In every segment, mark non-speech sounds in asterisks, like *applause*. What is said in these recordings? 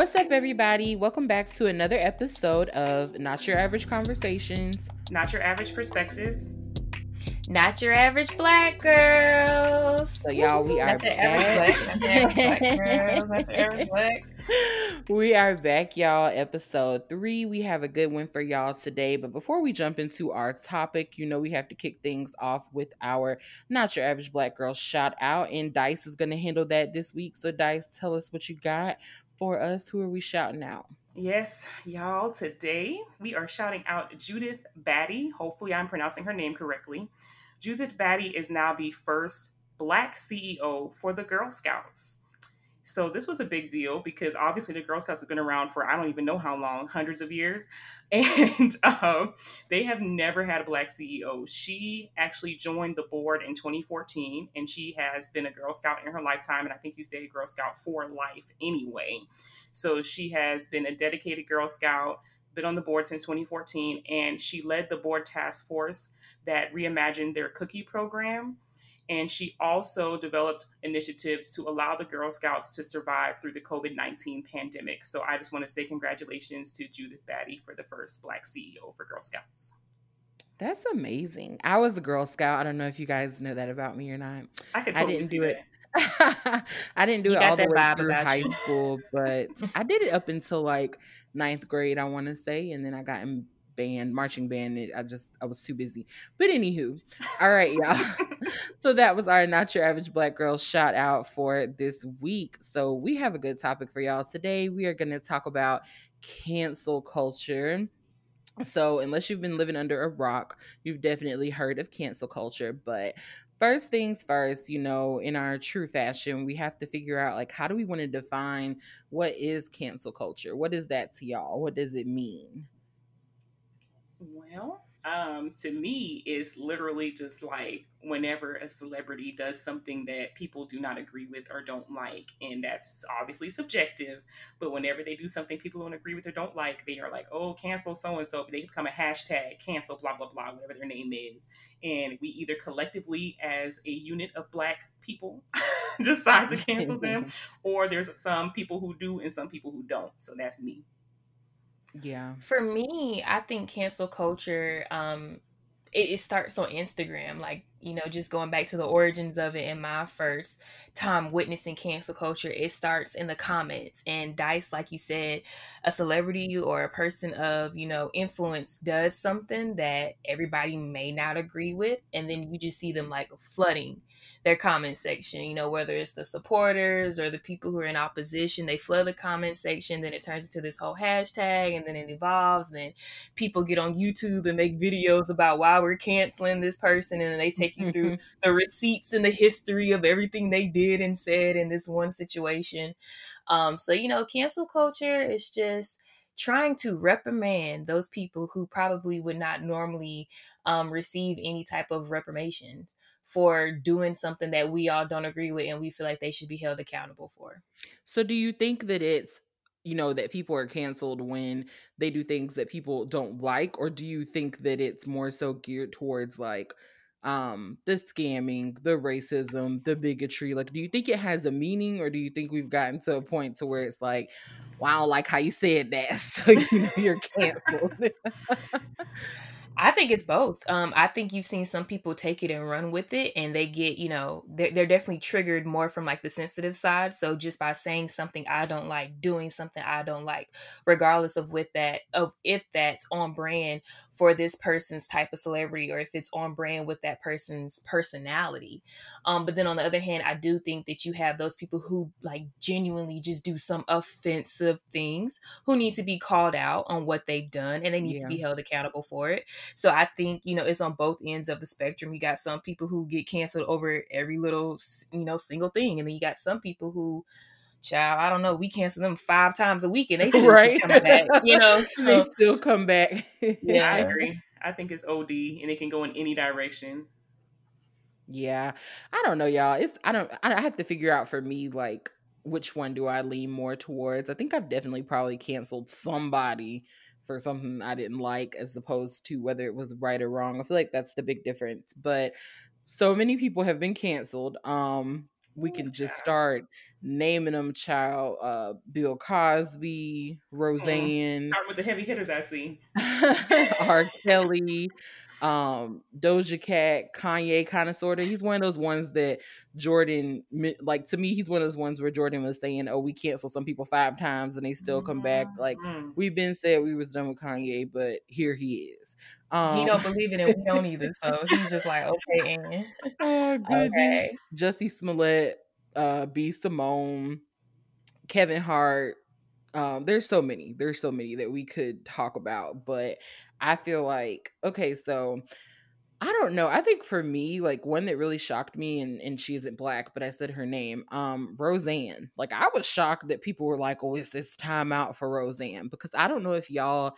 What's up, everybody? Welcome back to another episode of Not Your Average Conversations. Not your average perspectives. Not your average black girls. So, y'all, we are average black. *laughs* Not the average black girl. Not the average black. we are back, y'all. Episode three. We have a good one for y'all today. But before we jump into our topic, you know, we have to kick things off with our Not Your Average Black Girl shout out. And Dice is going to handle that this week. So, Dice, tell us what you got for us. Who are we shouting out? Yes, y'all. Today we are shouting out Judith Batty. Hopefully, I'm pronouncing her name correctly. Judith Batty is now the first Black CEO for the Girl Scouts. So this was a big deal because obviously the Girl Scouts has been around for I don't even know how long, hundreds of years, *laughs* and um, they have never had a black CEO. She actually joined the board in 2014, and she has been a Girl Scout in her lifetime, and I think you stay a Girl Scout for life anyway. So she has been a dedicated Girl Scout, been on the board since 2014, and she led the board task force that reimagined their cookie program. And she also developed initiatives to allow the Girl Scouts to survive through the COVID 19 pandemic. So I just want to say congratulations to Judith Batty for the first Black CEO for Girl Scouts. That's amazing. I was a Girl Scout. I don't know if you guys know that about me or not. I could totally I didn't do it. *laughs* I didn't do You it all the way through high you. school, but I did it up until like ninth grade, I want to say, and then I got in band, marching band. and I just I was too busy. But anywho, all right, y'all. *laughs* *laughs* so that was our not your average black girl shout out for this week. So we have a good topic for y'all today. We are going to talk about cancel culture. So, unless you've been living under a rock, you've definitely heard of cancel culture. But first things first, you know, in our true fashion, we have to figure out like how do we want to define what is cancel culture? What is that to y'all? What does it mean? Well, um, to me, it's literally just like whenever a celebrity does something that people do not agree with or don't like, and that's obviously subjective. But whenever they do something people don't agree with or don't like, they are like, "Oh, cancel so and so." They become a hashtag cancel blah blah blah, whatever their name is, and we either collectively, as a unit of Black people, *laughs* decide to cancel them, *laughs* or there's some people who do and some people who don't. So that's me. Yeah. For me, I think cancel culture, um, it, it starts on Instagram. Like, you know, just going back to the origins of it in my first time witnessing cancel culture, it starts in the comments. And Dice, like you said, a celebrity or a person of, you know, influence does something that everybody may not agree with. And then you just see them like flooding their comment section, you know, whether it's the supporters or the people who are in opposition, they flood the comment section, then it turns into this whole hashtag and then it evolves, and then people get on YouTube and make videos about why we're canceling this person, and then they take you through *laughs* the receipts and the history of everything they did and said in this one situation. Um, so you know, cancel culture is just trying to reprimand those people who probably would not normally um, receive any type of reprimation for doing something that we all don't agree with and we feel like they should be held accountable for. So do you think that it's you know that people are canceled when they do things that people don't like? Or do you think that it's more so geared towards like um the scamming the racism the bigotry? Like do you think it has a meaning? Or do you think we've gotten to a point to where it's like wow like how you said that. *laughs* So you know you're canceled *laughs* I think it's both. Um, I think you've seen some people take it and run with it, and they get, you know, they're, they're definitely triggered more from like the sensitive side. So just by saying something I don't like, doing something I don't like, regardless of with that, of if that's on brand for this person's type of celebrity or if it's on brand with that person's personality. Um, but then on the other hand, I do think that you have those people who like genuinely just do some offensive things who need to be called out on what they've done and they need yeah. to be held accountable for it. So I think, you know, it's on both ends of the spectrum. You got some people who get canceled over every little, you know, single thing. And then you got some people who, child, I don't know, we cancel them five times a week and they *laughs* still right. come back, you know. *laughs* So, they still come back. yeah, I *laughs* agree. I think it's OD and it can go in any direction. Yeah. I don't know, y'all. It's I don't I have to figure out for me like which one do I lean more towards. I think I've definitely probably canceled somebody for something I didn't like as opposed to whether it was right or wrong. I feel like that's the big difference. But so many people have been canceled. Um we can just start naming them child uh Bill Cosby, mm-hmm. Roseanne. Start with the heavy hitters I see. *laughs* R. Kelly, um Doja Cat, Kanye kind of sort of. He's one of those ones that Jordan like to me he's one of those ones where Jordan was saying, "Oh, we canceled some people five times and they still come back." Like mm-hmm. we've been said we was done with Kanye, but here he is. Um, he don't believe in it. We don't *laughs* either. So he's just like, okay, and oh, *laughs* okay. Jussie Smollett, uh, B. Simone, Kevin Hart. Um, there's so many. There's so many that we could talk about, but I feel like okay, so I don't know. I think for me, like one that really shocked me, and and she isn't black, but I said her name, um, Roseanne. Like I was shocked that people were like, "Oh, it's this time out for Roseanne," because I don't know if y'all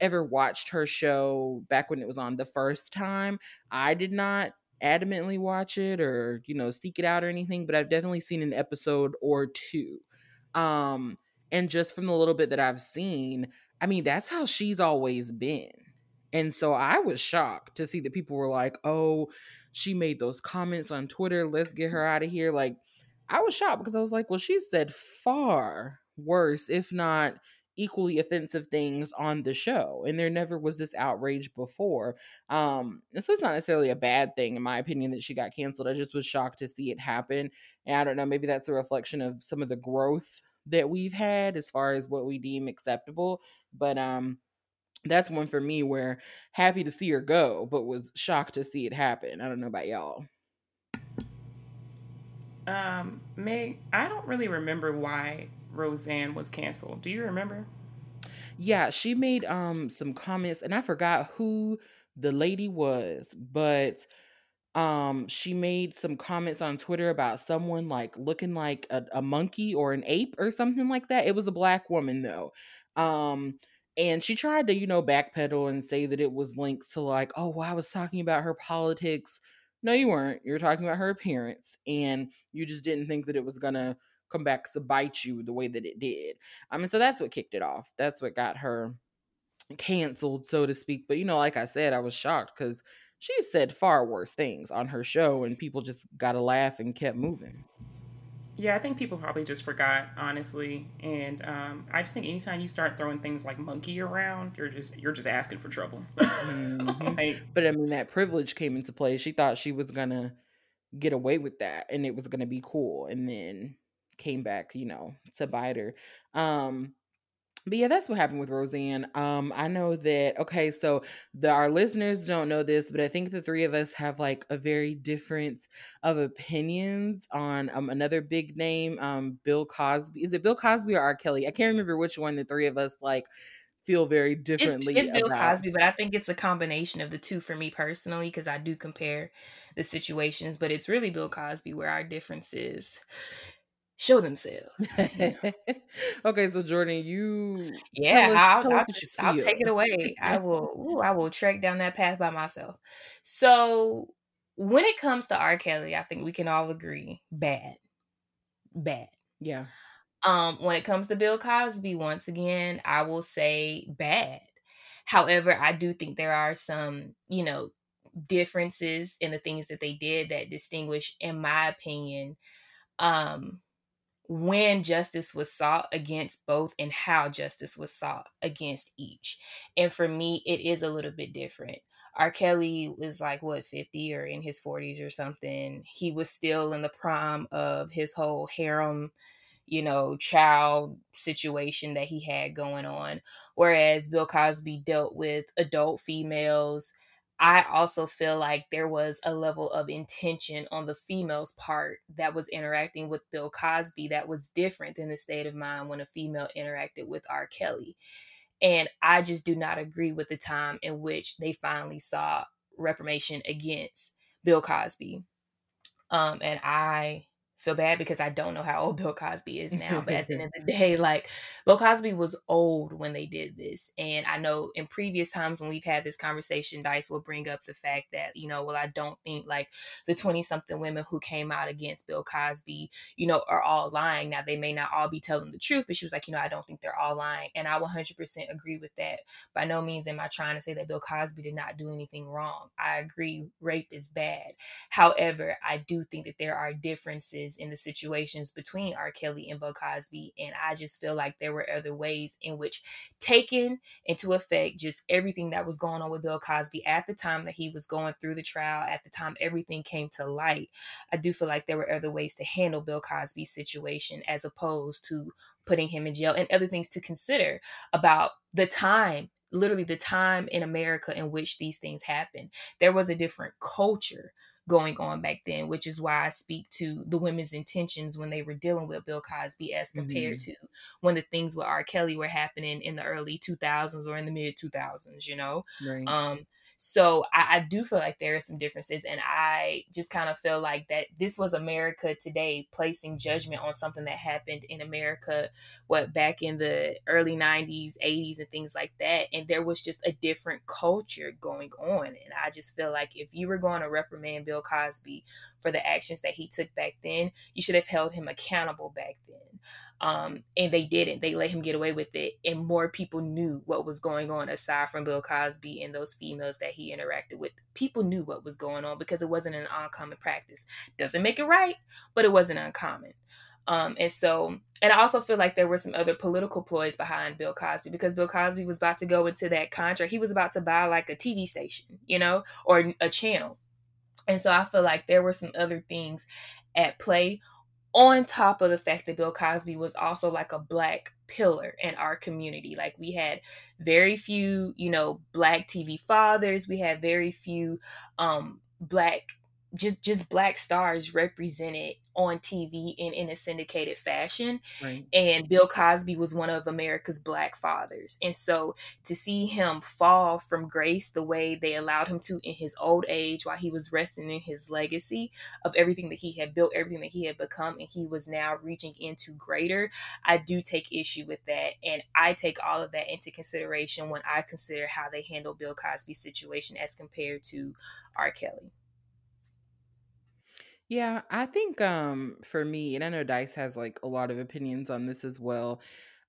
ever watched her show back when it was on the first time. I did not adamantly watch it or you know seek it out or anything, but I've definitely seen an episode or two. Um, and just from the little bit that I've seen, I mean, that's how she's always been. And so I was shocked to see that people were like, oh, she made those comments on Twitter. Let's get her out of here. Like, I was shocked because I was like, well, she said far worse, if not equally offensive things on the show. And there never was this outrage before. Um, so it's not necessarily a bad thing, in my opinion, that she got canceled. I just was shocked to see it happen. And I don't know, maybe that's a reflection of some of the growth that we've had as far as what we deem acceptable. But um that's one for me where happy to see her go, but was shocked to see it happen. I don't know about y'all. Um, Meg, I don't really remember why Roseanne was canceled. Do you remember? Yeah, she made um some comments and I forgot who the lady was, but um she made some comments on Twitter about someone like looking like a, a monkey or an ape or something like that. It was a black woman though. Um and she tried to, you know, backpedal and say that it was linked to like, oh, well, I was talking about her politics. No, you weren't. You were talking about her appearance, and you just didn't think that it was gonna come back to bite you the way that it did. I mean, so that's what kicked it off. That's what got her canceled, so to speak. But you know, like I said, I was shocked because she said far worse things on her show, and people just got a laugh and kept moving. Yeah, I think people probably just forgot, honestly. And um, I just think anytime you start throwing things like monkey around, you're just you're just asking for trouble. mm-hmm. *laughs* like, but I mean, that privilege came into play. She thought she was gonna get away with that, and it was gonna be cool, and then came back, you know, to bite her. Um, but yeah, that's what happened with Roseanne. Um, I know that okay, so the our listeners don't know this, but I think the three of us have like a very different of opinions on um another big name, um, Bill Cosby. Is it Bill Cosby or R. Kelly? I can't remember which one the three of us like feel very differently. It's, it's Bill Cosby, but I think it's a combination of the two for me personally because I do compare the situations, but it's really Bill Cosby where our difference is show themselves. *laughs* *laughs* okay, so Jordan, you yeah, us, I'll, I'll just I'll take it away. I *laughs* will ooh, I will trek down that path by myself. So when it comes to R. Kelly, I think we can all agree bad, bad. Yeah. Um, when it comes to Bill Cosby, once again, I will say bad. However, I do think there are some, you know, differences in the things that they did that distinguish, in my opinion, um, when justice was sought against both and how justice was sought against each. And for me, it is a little bit different. R. Kelly was like, what, 50 or in his 40s or something. He was still in the prime of his whole harem, you know, child situation that he had going on. Whereas Bill Cosby dealt with adult females I also feel like there was a level of intention on the female's part that was interacting with Bill Cosby that was different than the state of mind when a female interacted with R. Kelly. And I just do not agree with the time in which they finally saw reformation against Bill Cosby. Um, and I feel bad because I don't know how old Bill Cosby is now. But at the end *laughs* of the day, like Bill Cosby was old when they did this. And I know in previous times when we've had this conversation, Dice will bring up the fact that, you know, well, I don't think like the 20 something women who came out against Bill Cosby, you know, are all lying. Now, they may not all be telling the truth, but she was like, you know, I don't think they're all lying. And I 100% agree with that. By no means am I trying to say that Bill Cosby did not do anything wrong. I agree, rape is bad. However, I do think that there are differences in the situations between R. Kelly and Bill Cosby. And I just feel like there were other ways in which taken into effect just everything that was going on with Bill Cosby at the time that he was going through the trial, at the time everything came to light. I do feel like there were other ways to handle Bill Cosby's situation as opposed to putting him in jail and other things to consider about the time literally the time in America in which these things happened. There was a different culture going on back then, which is why I speak to the women's intentions when they were dealing with Bill Cosby as compared mm-hmm. to when the things with R. Kelly were happening in the early 2000s or in the mid 2000s, you know? Right. Um, so I, I, do feel like there are some differences, and I just kind of feel like that this was America today placing judgment on something that happened in America, what back in the early '90s, '80s, and things like that, and there was just a different culture going on, and I just feel like if you were going to reprimand Bill Cosby for the actions that he took back then, you should have held him accountable back then. Um, and they didn't. They let him get away with it, and more people knew what was going on aside from Bill Cosby and those females that he interacted with. People knew what was going on because it wasn't an uncommon practice. Doesn't make it right, but it wasn't uncommon. Um, and so, and I also feel like there were some other political ploys behind Bill Cosby because Bill Cosby was about to go into that contract. He was about to buy like a TV station, you know, or a channel. And so I feel like there were some other things at play on top of the fact that Bill Cosby was also like a black pillar in our community. Like we had very few, you know, black TV fathers. We had very few um black just just black stars represented on TV in, in a syndicated fashion. Right. And Bill Cosby was one of America's black fathers. And so to see him fall from grace the way they allowed him to in his old age while he was resting in his legacy of everything that he had built, everything that he had become, and he was now reaching into greater, I do take issue with that. And I take all of that into consideration when I consider how they handle Bill Cosby's situation as compared to R. Kelly. Yeah, I think um for me, and I know Dice has like a lot of opinions on this as well.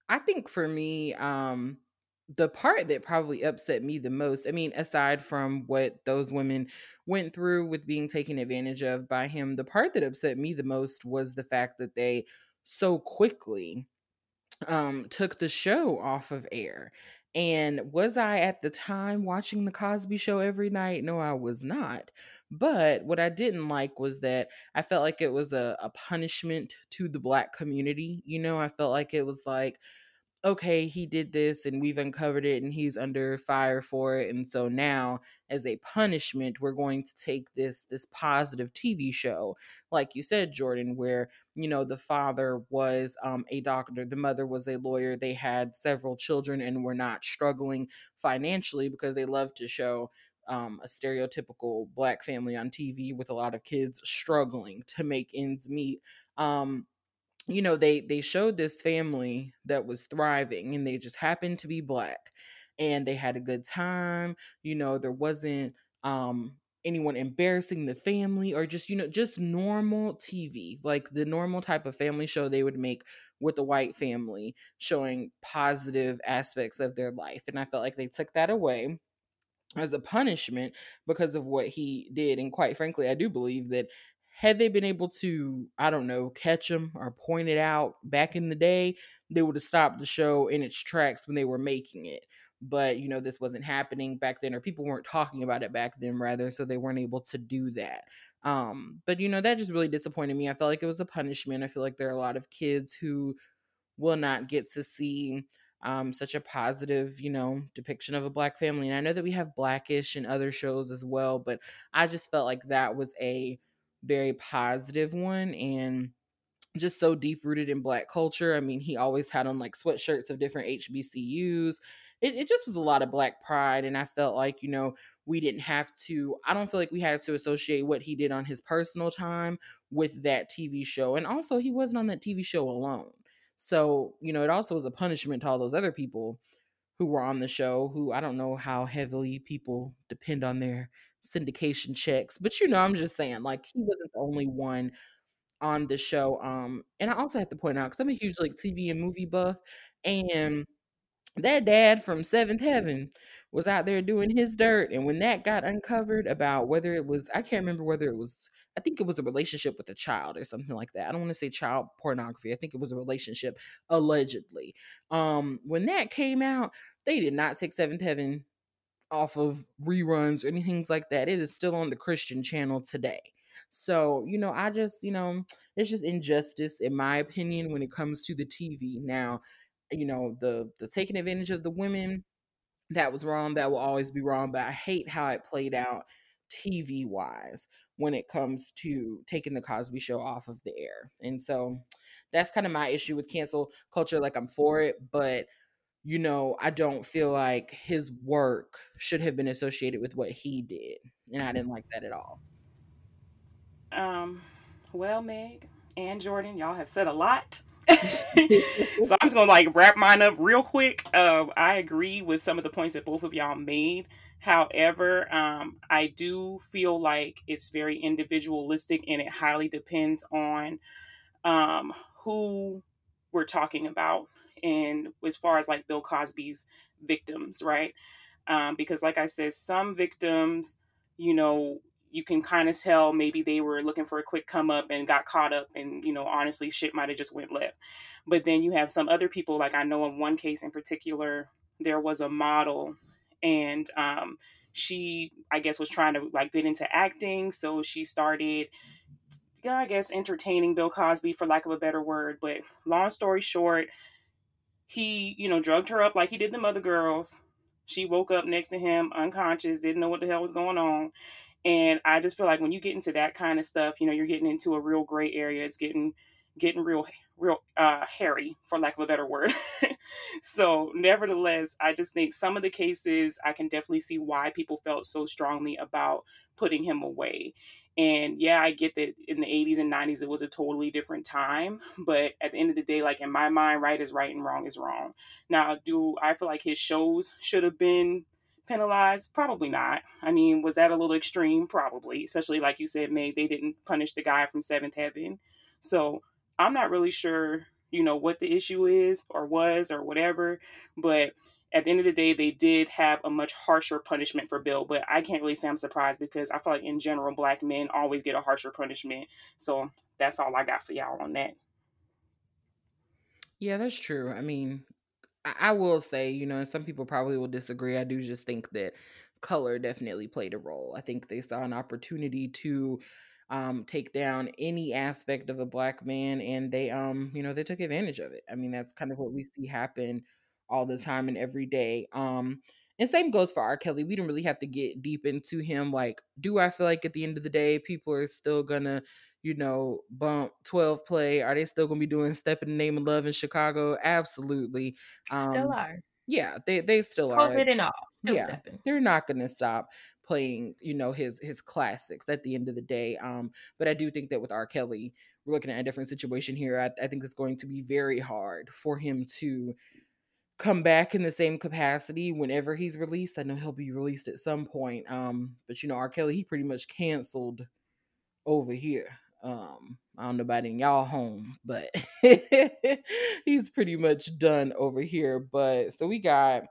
I think for me, um the part that probably upset me the most, I mean, aside from what those women went through with being taken advantage of by him, the part that upset me the most was the fact that they so quickly um took the show off of air. And was I at the time watching the Cosby show every night? No, I was not. But what I didn't like was that I felt like it was a, a punishment to the black community. You know, I felt like it was like, okay, he did this and we've uncovered it and he's under fire for it. And so now, as a punishment, we're going to take this this positive TV show, like you said, Jordan, where you know the father was um, a doctor, the mother was a lawyer, they had several children and were not struggling financially because they love to show um, a stereotypical black family on TV with a lot of kids struggling to make ends meet. Um, you know, they they showed this family that was thriving and they just happened to be black and they had a good time. You know, there wasn't um anyone embarrassing the family or just you know just normal TV, like the normal type of family show they would make with a white family showing positive aspects of their life. And I felt like they took that away as a punishment because of what he did. And quite frankly, I do believe that had they been able to, I don't know, catch him or point it out back in the day, they would have stopped the show in its tracks when they were making it. But, you know, this wasn't happening back then, or people weren't talking about it back then, rather, so they weren't able to do that. Um, but, you know, that just really disappointed me. I felt like it was a punishment. I feel like there are a lot of kids who will not get to see um, such a positive, you know, depiction of a black family. And I know that we have Blackish and other shows as well, but I just felt like that was a very positive one and just so deep rooted in black culture. I mean, he always had on like sweatshirts of different HBCUs. It, it just was a lot of black pride. And I felt like, you know, we didn't have to, I don't feel like we had to associate what he did on his personal time with that TV show. And also, he wasn't on that TV show alone. So, you know, it also was a punishment to all those other people who were on the show who I don't know how heavily people depend on their syndication checks. But you know, I'm just saying, like, he wasn't the only one on the show. Um, and I also have to point out because I'm a huge like TV and movie buff, and that dad from Seventh Heaven was out there doing his dirt. And when that got uncovered about whether it was, I can't remember whether it was I think it was a relationship with a child or something like that. I don't want to say child pornography. I think it was a relationship allegedly. Um, when that came out, they did not take Seventh Heaven off of reruns or anything like that. It is still on the Christian channel today. So, you know, I just, you know, it's just injustice in my opinion when it comes to the TV. Now, you know, the the taking advantage of the women, that was wrong. That will always be wrong. But I hate how it played out TV wise when it comes to taking the Cosby show off of the air. And so that's kind of my issue with cancel culture. Like I'm for it, but you know, I don't feel like his work should have been associated with what he did. And I didn't like that at all. Um, well, Meg and Jordan, y'all have said a lot. *laughs* *laughs* so I'm just gonna like wrap mine up real quick. Uh, I agree with some of the points that both of y'all made. However, um, I do feel like it's very individualistic and it highly depends on um, who we're talking about and as far as like Bill Cosby's victims, right? Um, because, like I said, some victims, you know, you can kind of tell maybe they were looking for a quick come up and got caught up and you know honestly shit might have just went left but then you have some other people like i know of one case in particular there was a model and um, she i guess was trying to like get into acting so she started yeah, i guess entertaining bill cosby for lack of a better word but long story short he you know drugged her up like he did the other girls. She woke up next to him unconscious didn't know what the hell was going on and i just feel like when you get into that kind of stuff you know you're getting into a real gray area it's getting getting real real uh, hairy, for lack of a better word. *laughs* so, nevertheless, I just think some of the cases I can definitely see why people felt so strongly about putting him away. And yeah, I get that in the 80s and 90s it was a totally different time, but at the end of the day, like in my mind, right is right and wrong is wrong. Now, do I feel like his shows should have been penalized? Probably not. I mean, was that a little extreme? Probably, especially like you said, May they didn't punish the guy from Seventh Heaven. So I'm not really sure, you know, what the issue is or was or whatever, but at the end of the day, they did have a much harsher punishment for Bill. But I can't really say I'm surprised because I feel like in general, black men always get a harsher punishment. So that's all I got for y'all on that. Yeah, that's true. I mean, I, will say, you know, and some people probably will disagree. I do just think that color definitely played a role. I think they saw an opportunity to um, take down any aspect of a black man, and they, um, you know, they took advantage of it. I mean, that's kind of what we see happen all the time and every day. Um, and same goes for R. Kelly. We don't really have to get deep into him. Like, do I feel like at the end of the day, people are still gonna, you know, bump 12 play? Are they still gonna be doing Step in the Name of Love in Chicago? Absolutely. Um, still are. Yeah, they they still COVID are. COVID and all. Still yeah, stepping. They're not gonna stop playing, you know, his his classics at the end of the day. Um, but I do think that with R. Kelly, we're looking at a different situation here. I, I think it's going to be very hard for him to come back in the same capacity whenever he's released. I know he'll be released at some point. Um, but you know, R. Kelly, he pretty much canceled over here. Um, I don't know about in y'all home, but *laughs* he's pretty much done over here. But so we got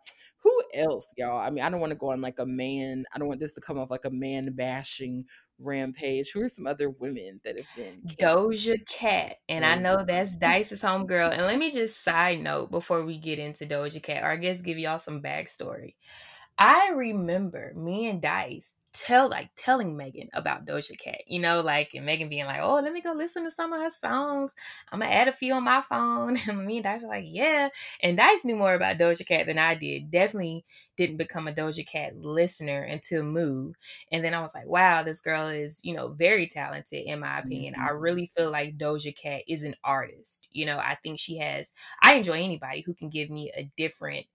who else, y'all? I mean, I don't want to go on like a man. I don't want this to come off like a man bashing rampage. Who are some other women that have been Doja Cat, and I know that's Dice's homegirl. And let me just side note before we get into Doja Cat, or I guess give y'all some backstory. I remember me and Dice tell like telling Megan about Doja Cat, you know, like and Megan being like, "Oh, let me go listen to some of her songs. I'm gonna add a few on my phone." *laughs* And me and Dice were like, "Yeah." And Dice knew more about Doja Cat than I did. Definitely didn't become a Doja Cat listener until Move. And then I was like, "Wow, this girl is, you know, very talented in my opinion. Mm-hmm. I really feel like Doja Cat is an artist. You know, I think she has. I enjoy anybody who can give me a different."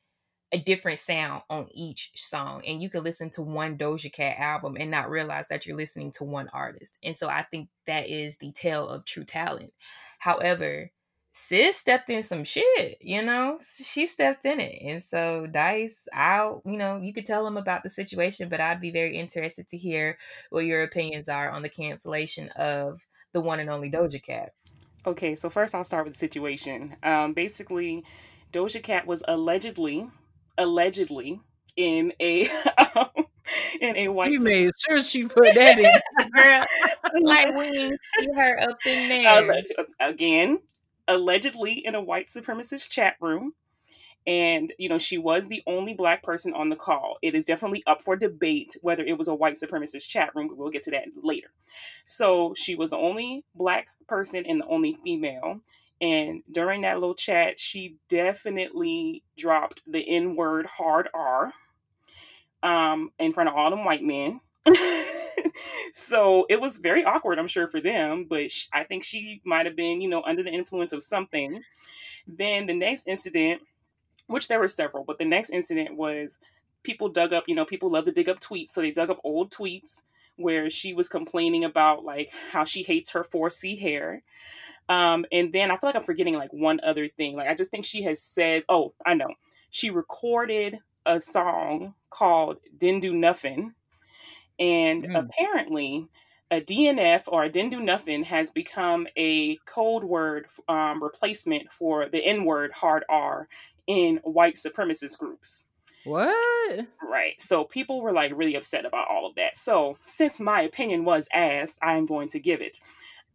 A different sound on each song and you can listen to one Doja Cat album and not realize that you're listening to one artist. And so I think that is the tale of true talent. However, sis stepped in some shit, you know, she stepped in it. And so Dice, I'll, you know, you could tell him about the situation, but I'd be very interested to hear what your opinions are on the cancellation of the one and only Doja Cat. Okay, so first I'll start with the situation. Um, basically, Doja Cat was allegedly allegedly in a um, *laughs* in a white. You made sure she put that in. *laughs* *laughs* Like we see her up in there again. Allegedly in a white supremacist chat room. And, you know, she was the only black person on the call. It is definitely up for debate whether it was a white supremacist chat room, but we'll get to that later. So she was the only black person and the only female. And during that little chat, she definitely dropped the N word hard R um, in front of all them white men. *laughs* so it was very awkward, I'm sure, for them. But I think she might have been, you know, under the influence of something. Then the next incident, which there were several, but the next incident was people dug up, you know, people love to dig up tweets. So they dug up old tweets where she was complaining about like how she hates her 4C hair. Um, and then I feel like I'm forgetting like one other thing. Like I just think she has said, oh, I know. She recorded a song called Didn't Do Nothing. And mm. apparently, a DNF or a didn't do nothing has become a code word um, replacement for the N word hard R in white supremacist groups. What? Right. So people were like really upset about all of that. So since my opinion was asked, I'm going to give it.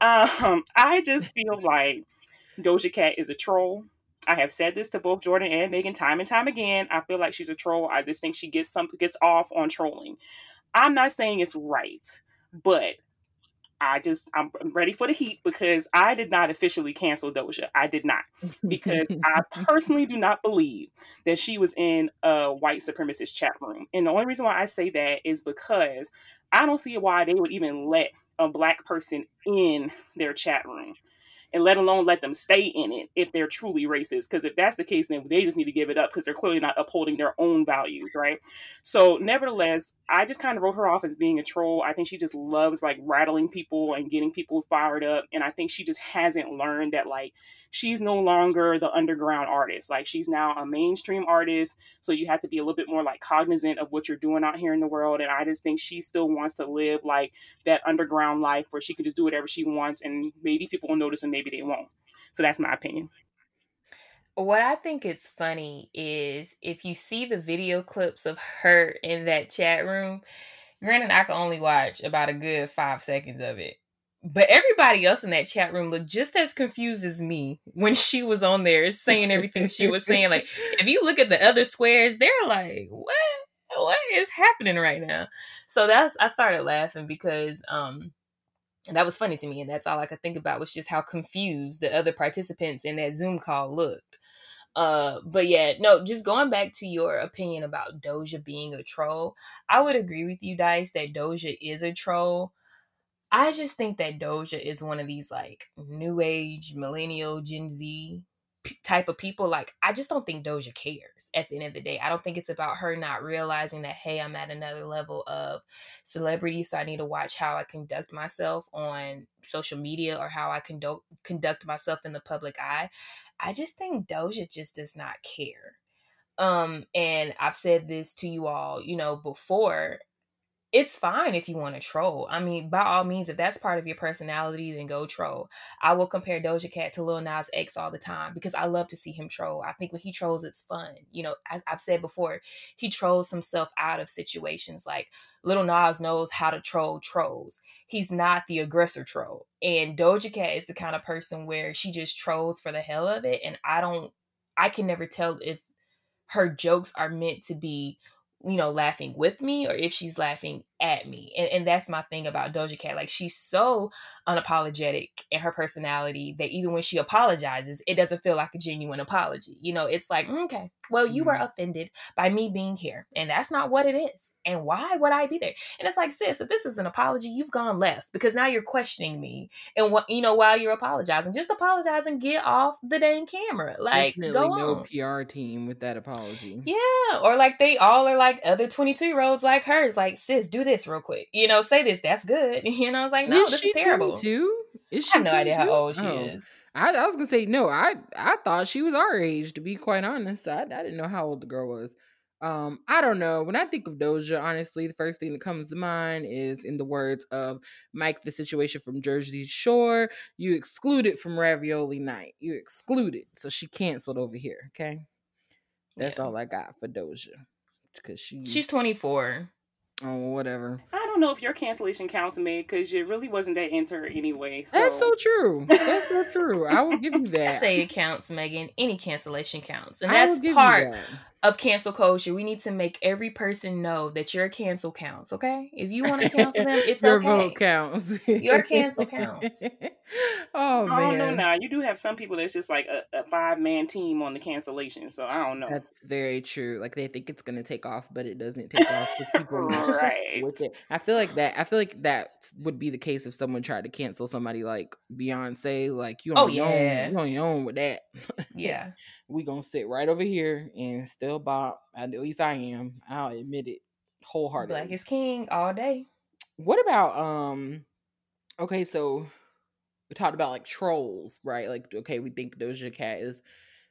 Um, I just feel like Doja Cat is a troll. I have said this to both Jordan and Megan time and time again. I feel like she's a troll. I just think she gets some gets off on trolling. I'm not saying it's right, but I just I'm ready for the heat because I did not officially cancel Doja. I did not because *laughs* I personally do not believe that she was in a white supremacist chat room. And the only reason why I say that is because I don't see why they would even let a black person in their chat room and let alone let them stay in it if they're truly racist. Because if that's the case, then they just need to give it up because they're clearly not upholding their own values, right? So, nevertheless, I just kind of wrote her off as being a troll. I think she just loves like rattling people and getting people fired up. And I think she just hasn't learned that like she's no longer the underground artist. Like she's now a mainstream artist. So you have to be a little bit more like cognizant of what you're doing out here in the world. And I just think she still wants to live like that underground life where she can just do whatever she wants and maybe people will notice and maybe they won't. So that's my opinion. What I think it's funny is if you see the video clips of her in that chat room, granted, I can only watch about a good five seconds of it but everybody else in that chat room looked just as confused as me when she was on there saying everything she was saying. Like, if you look at the other squares, they're like, what? What is happening right now? So that's I started laughing because um that was funny to me, and that's all I could think about was just how confused the other participants in that Zoom call looked. Uh, but yeah, no, just going back to your opinion about Doja being a troll, I would agree with you, Dice, that Doja is a troll I just think that Doja is one of these like new age millennial Gen Z p- type of people like i just don't think doja cares at the end of the day. I don't think it's about her not realizing that hey i'm at another level of celebrity so i need to watch how i conduct myself on social media or how i conduct conduct myself in the public eye. I just think doja just does not care. Um and i've said this to you all you know before it's fine if you want to troll. I mean, by all means, if that's part of your personality, then go troll. I will compare Doja Cat to Lil Nas X all the time because I love to see him troll. I think when he trolls, it's fun. You know, as I've said before, he trolls himself out of situations. Like Lil Nas knows how to troll trolls. He's not the aggressor troll. And Doja Cat is the kind of person where she just trolls for the hell of it. And I don't, I can never tell if her jokes are meant to be you know, laughing with me or if she's laughing at me. And, and that's my thing about Doja Cat. Like she's so unapologetic in her personality that even when she apologizes, it doesn't feel like a genuine apology. You know, it's like, mm, okay, well, you mm-hmm. were offended by me being here. And that's not what it is. And why would I be there? And it's like, sis, if this is an apology, you've gone left because now you're questioning me. And what you know, while you're apologizing, just apologize and get off the dang camera. Like Definitely go no on. PR team with that apology. Yeah. Or like they all are like other 22 year olds like hers, like, sis, do this real quick. You know, say this, that's good. *laughs* You know, I was like, no, is this is terrible. Too? Is she I have no idea how old she Oh. is. I, I was gonna say no. I I thought she was our age. To be quite honest, I, I didn't know how old the girl was. Um, I don't know. When I think of Doja, honestly, the first thing that comes to mind is, in the words of Mike, the situation from Jersey Shore. You excluded from Ravioli Night. You excluded, so she canceled over here. Okay, that's Yeah. all I got for Doja, because she She's 24. Oh whatever. I don't know if your cancellation counts, Meg, because you really wasn't that into her anyway. So. That's so true. That's so true. I will give you *laughs* I that. say it counts, Megan. Any cancellation counts. And I will that's give you part that. Of cancel culture. We need to make every person know that your cancel counts, okay? If you want to cancel them, it's Your okay. vote counts. Your cancel counts. *laughs* oh I don't know now. You do have some people that's just like a, a five man team on the cancellation, so I don't know. that's very true. Like they think it's gonna take off, but it doesn't take off. 'cause *laughs* people Right. with it. I feel like that. I feel like that would be the case if someone tried to cancel somebody like Beyonce. Like you Oh, your yeah. own, you on your own with that. Yeah. We gonna sit right over here and still bop. At least I am. I'll admit it wholeheartedly. Black is king all day. What about um okay, so we talked about like trolls, right? Like okay, we think Doja Cat is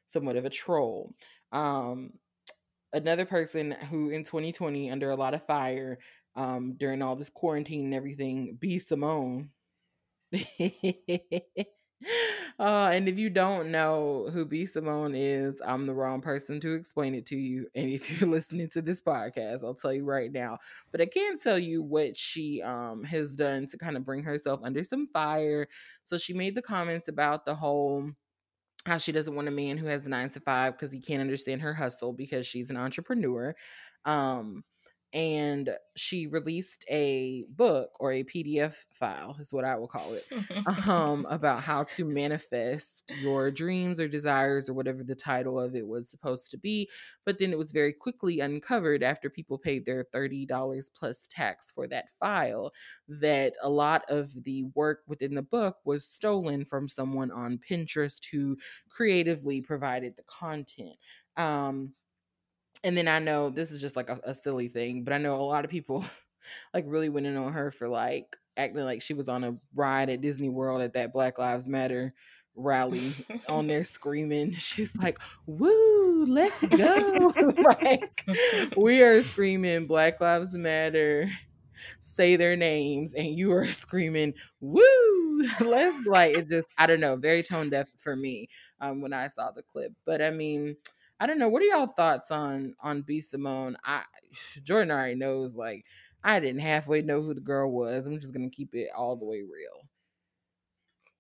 somewhat of a troll. Um another person who in 2020 under a lot of fire um during all this quarantine and everything, B Simone. *laughs* uh, and if you don't know who B Simone is, I'm the wrong person to explain it to you. And if you're *laughs* listening to this podcast, I'll tell you right now. But I can tell you what she um has done to kind of bring herself under some fire. So she made the comments about the whole how she doesn't want a man who has nine to five because he can't understand her hustle because she's an entrepreneur. Um, and she released a book or a PDF file, is what I will call it, um, *laughs* about how to manifest your dreams or desires or whatever the title of it was supposed to be. But then it was very quickly uncovered after people paid their $30 plus tax for that file that a lot of the work within the book was stolen from someone on Pinterest who creatively provided the content. Um, and then I know this is just like a, a silly thing, but I know a lot of people *laughs* like really went in on her for like acting like she was on a ride at Disney World at that Black Lives Matter rally on there screaming. *laughs* She's like, "Woo, let's go!" *laughs* like we are screaming Black Lives Matter. Say their names, and you are screaming, "Woo!" Let's like it. Just I don't know, very tone deaf for me um, when I saw the clip. But I mean, I don't know. What are y'all thoughts on on B Simone? I *sighs* Jordan already knows. Like I didn't halfway know who the girl was. I'm just gonna keep it all the way real.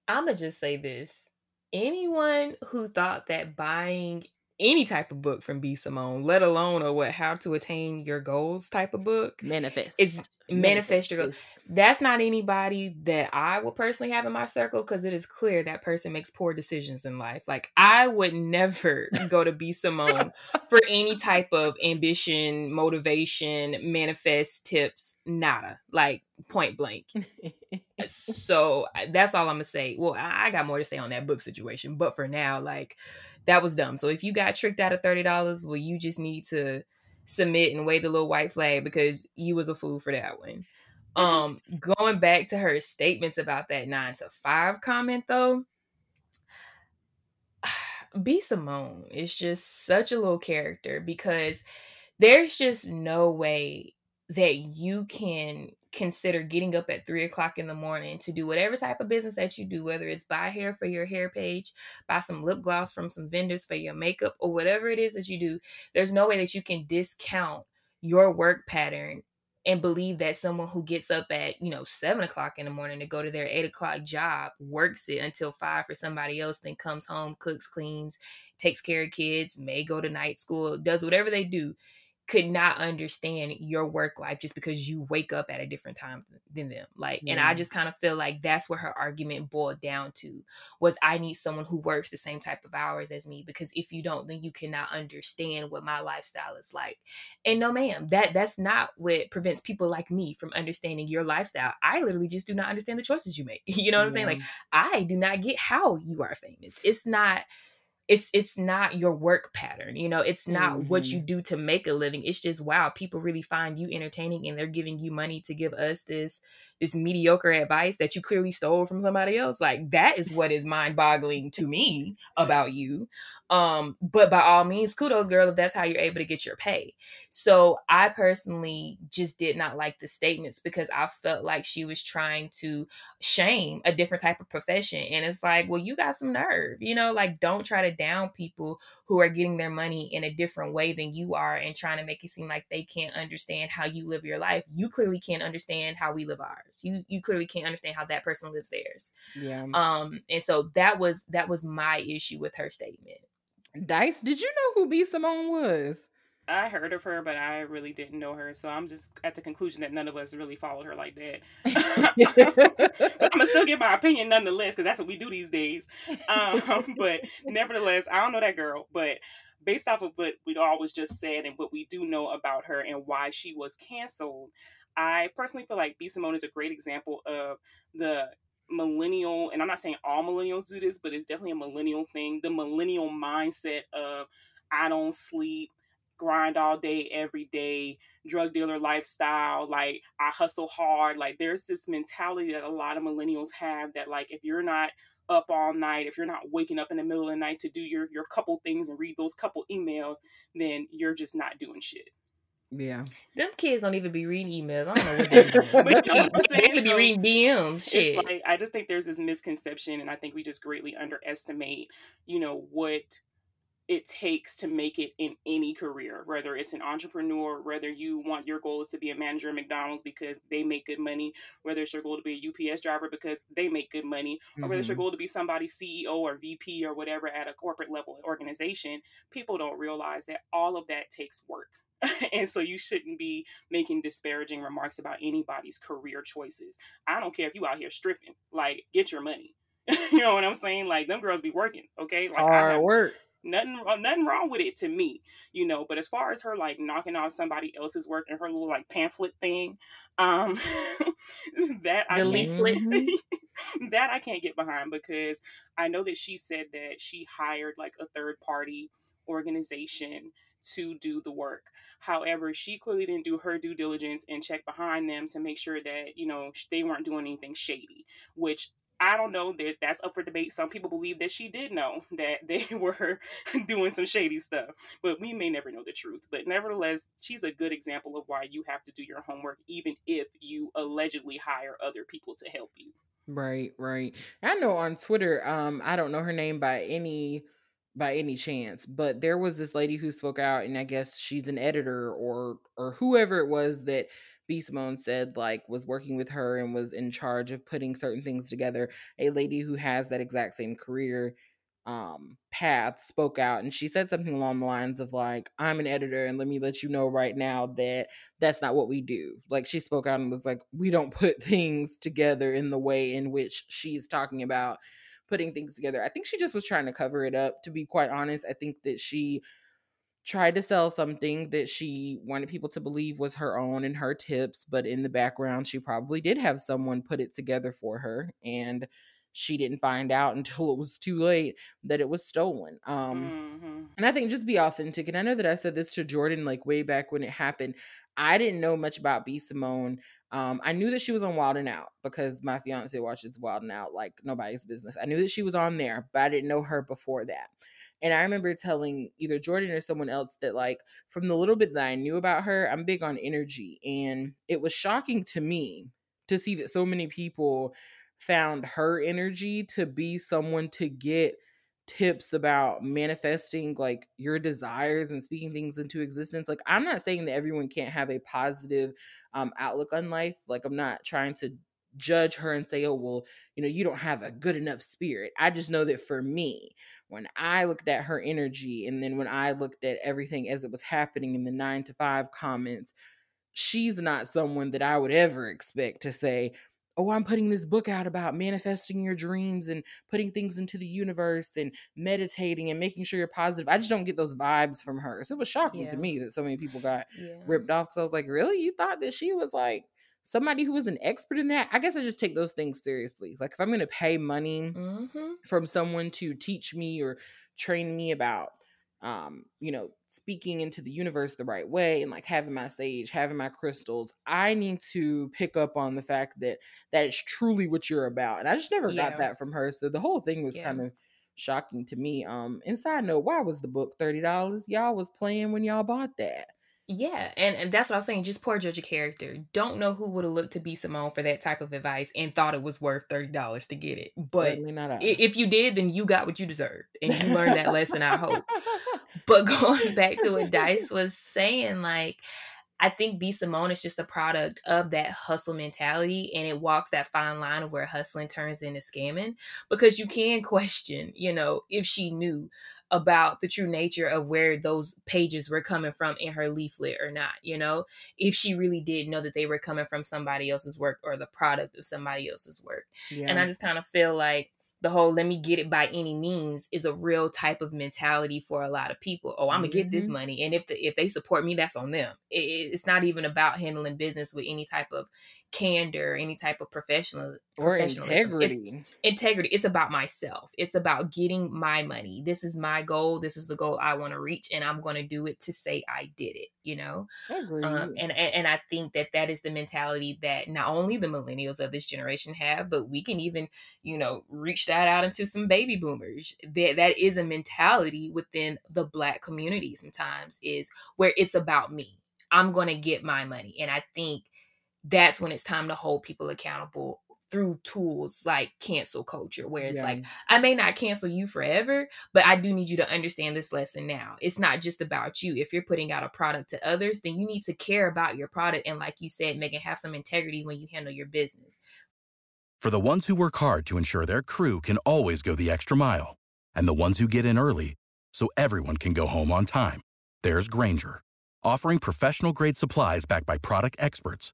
I'm gonna just say this: anyone who thought that buying any type of book from B Simone, let alone or what how to attain your goals type of book, Manifest. It's manifest your goals. That's not anybody that I will personally have in my circle because it is clear that person makes poor decisions in life. Like I would never *laughs* go to B Simone for any type of ambition, motivation, manifest tips. Nada. Like point blank. *laughs* so that's all I'm gonna say. Well, I got more to say on that book situation, but for now, like that was dumb. So if you got tricked out of thirty dollars, well, you just need to submit and wave the little white flag because you was a fool for that one. Um, going back to her statements about that nine to five comment though, *sighs* B Simone is just such a little character because there's just no way that you can consider getting up at three o'clock in the morning to do whatever type of business that you do, whether it's buy hair for your hair page, buy some lip gloss from some vendors for your makeup, or whatever it is that you do, there's no way that you can discount your work pattern and believe that someone who gets up at you know seven o'clock in the morning to go to their eight o'clock job works it until five for somebody else then comes home cooks cleans takes care of kids may go to night school does whatever they do could not understand your work life just because you wake up at a different time than them like yeah. and i just kind of feel like that's where her argument boiled down to was i need someone who works the same type of hours as me because if you don't then you cannot understand what my lifestyle is like and no ma'am that that's not what prevents people like me from understanding your lifestyle i literally just do not understand the choices you make *laughs* you know what yeah. i'm saying like i do not get how you are famous it's not it's it's not your work pattern you know it's not mm-hmm. what you mm-hmm. do to make a living it's just wow people really find you entertaining and they're giving you money to give us this this mediocre advice that you clearly stole from somebody else like that is what is mind-boggling to me about you um but by all means kudos girl if that's how you're able to get your pay so i personally just did not like the statements because i felt like she was trying to shame a different type of profession and it's like well you got some nerve you know like don't try to down people who are getting their money in a different way than you are and trying to make it seem like they can't understand how you live your life you clearly can't understand how we live ours you you clearly can't understand how that person lives theirs. Yeah. Um, and so that was that was my issue with her statement. Dice, did you know who B Simone was? I heard of her, but I really didn't know her. So I'm just at the conclusion that none of us really followed her like that. *laughs* I'm gonna still give my opinion nonetheless, because that's what we do these days. Um, *laughs* but nevertheless, I don't know that girl. But based off of what we always just said and what we do know about her and why she was canceled, I personally feel like B Simone is a great example of the millennial, and I'm not saying all millennials do this, but it's definitely a millennial thing. The millennial mindset of I don't sleep, grind all day, every day, drug dealer lifestyle, like I hustle hard. Like there's this mentality that a lot of millennials have that like if you're not up all night, if you're not waking up in the middle of the night to do your your couple things and read those couple emails, then you're just not doing shit. Yeah. Them kids don't even be reading emails. I don't know what they're doing. *laughs* but you know what I'm saying? They be reading DMs. Shit. Like, I just think there's this misconception, and I think we just greatly underestimate, you know, what it takes to make it in any career, whether it's an entrepreneur, whether you want your goal is to be a manager at McDonald's because they make good money, whether it's your goal to be a UPS driver because they make good money, or whether it's your mm-hmm. goal to be somebody CEO or VP or whatever at a corporate level organization, people don't realize that all of that takes work. *laughs* and so you shouldn't be making disparaging remarks about anybody's career choices. I don't care if you out here stripping, like get your money. *laughs* you know what I'm saying? Like them girls be working, okay? Like hard work. Nothing, nothing wrong with it to me, you know. But as far as her like knocking off somebody else's work and her little like pamphlet thing, um, *laughs* that I can't, that I can't get behind because I know that she said that she hired like a third party organization to do the work. However, she clearly didn't do her due diligence and check behind them to make sure that, you know, they weren't doing anything shady, which I don't know that that's up for debate. Some people believe that she did know *laughs* that they *laughs* were *laughs* doing some shady stuff, but we may never know the truth. But nevertheless, she's a good example of why you have to do your homework, even if you allegedly hire other people to help you. Right, right. I know on Twitter, um, I don't know her name by any by any chance, but there was this lady who spoke out, and I guess she's an editor or or whoever it was that B Simone said like was working with her and was in charge of putting certain things together. A lady who has that exact same career um path spoke out and she said something along the lines of like i'm an editor and let me let you know right now that that's not what we do like she spoke out and was like we don't put *laughs* things together in the way in which she's talking about putting things together. I think she just was trying to cover it up, to be quite honest. I think that she tried to sell something that she wanted people to believe was her own and her tips, but in the background, she probably did have someone put it together for her. And she didn't find out *laughs* until it was too late that it was stolen. Um, mm-hmm. And I think just be authentic. And I know that I said this to Jordan like way back when it happened. I didn't know much about B Simone. Um, I knew that she was on Wild and Out because my fiance watches Wild and Out like nobody's business. I knew that she was on there, but I didn't know her before that. And I remember telling either Jordan or someone else that, like, from the little bit that I knew about her, I'm big on energy. And it was shocking to me to see that so many people found her energy to be someone to get tips about manifesting like your desires and speaking things into existence like i'm not saying that everyone can't have a positive um, outlook on life like i'm not trying to judge her and say oh well you know you don't have a good enough spirit. I just know that for me when i looked at her energy and then when i looked at everything as it was happening in the nine to five comments she's not someone that i would ever expect to say oh, I'm putting this book out about manifesting your dreams and putting things into the universe and meditating and making sure you're positive. I just don't get those vibes from her. So it was shocking yeah. to me that so many people got yeah. ripped off. Because I was like, really? You thought that she was like somebody who was an expert in that? I guess I just take those things seriously. Like if I'm going to pay money mm-hmm. from someone to teach me or train me about um, you know, speaking into the universe the right way and like having my sage, having my crystals, I need to pick up on the fact that that is truly what you're about. And I just never yeah. got that from her. So the whole thing was yeah. kind of shocking to me. Um, and side note, why was the book $30? Y'all was playing when y'all bought that. Yeah, and, and that's what I was saying. Just poor judge of character. Don't know who would have looked to B Simone for that type of advice and thought it was worth thirty dollars to get it. But if you did, then you got what you deserved, and you learned that lesson. I hope. *laughs* But *laughs* going back to what Dice was saying, like I think B Simone is just a product of that hustle mentality and it walks that fine line of where hustling turns into scamming because you can *laughs* question, you know, if she knew about the true nature of where those pages were coming from in her leaflet or not, you know, if she really did know that they were coming from somebody else's work or the product of somebody else's work. Yeah. And I just kind of feel like the whole let me get it by any means is a real type of mentality for a lot of people. Oh, I'm gonna mm-hmm. get this mm-hmm. money, and if the, if they support me, that's on them. It, it's not even about handling business with any type of candor, any type of professional or integrity. It's, integrity. It's about myself. It's about getting my money. This is my goal. This is the goal I want to reach, and I'm going to do it to say I did it. You know, um, and, and and I think that that is the mentality that not only the millennials of this generation have, but we can even you know reach that out into some baby boomers. That that is a mentality within the Black community. Sometimes is where it's about me. I'm going to get my money, and I think that's when it's time to hold people accountable through tools like cancel culture, where it's yeah. like, I may not cancel you forever, but I do need you to understand this lesson now. It's not just about you. If you're putting out a product to others, then you need to care about your product. And like you said, Megan, have some integrity when you handle your business. For the ones who work hard to ensure their crew can always go the extra mile, and the ones who get in early so everyone can go home on time, there's Grainger, offering professional grade supplies backed by product experts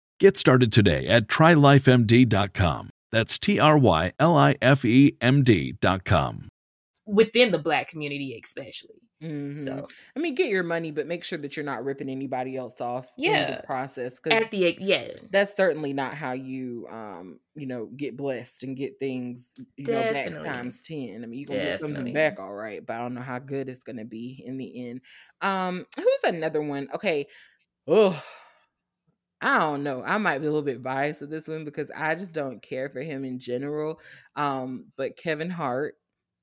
Get started today at trylifemd.com. That's T R Y L I F E M D.com. within the black community especially. Mhm. So I mean, get your money, but make sure that you're not ripping anybody else off in Yeah. the process. Because at the yeah, that's certainly not how you, um, you know, get blessed and get things, you know, back times ten. I mean, you gonna get something back, all right, but I don't know how good it's gonna be in the end. Um, who's another one? Okay, oh, I don't know. I might be a little bit biased with this one because I just don't care for him in general. Um, but Kevin Hart,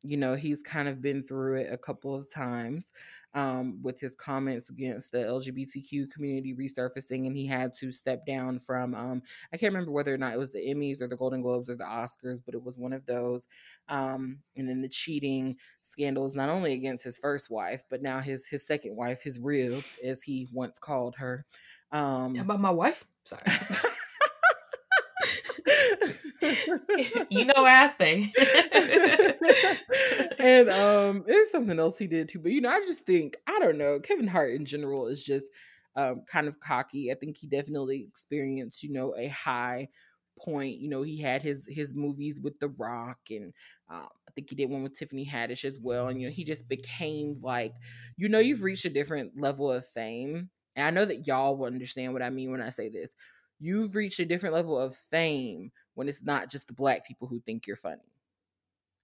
you know, he's kind of been through it a couple of times um, with his comments against the LGBTQ community resurfacing, and he had to step down from. Um, I can't remember whether or not it was the Emmys or the Golden Globes or the Oscars, but it was one of those. Um, and then the cheating scandals, not only against his first wife, but now his his second wife, his rib, as he once called her. Um, Talk about my wife. Sorry. *laughs* you know I say. *laughs* and um it's something else he did too but you know i just think i don't know kevin hart in general is just um kind of cocky i think he definitely experienced you know a high point you know he had his his movies with the rock and um, i think he did one with tiffany haddish as well and you know he just became like you know you've reached a different level of fame and i know that y'all will understand what i mean when i say this you've reached a different level of fame when it's not just the black people who think you're funny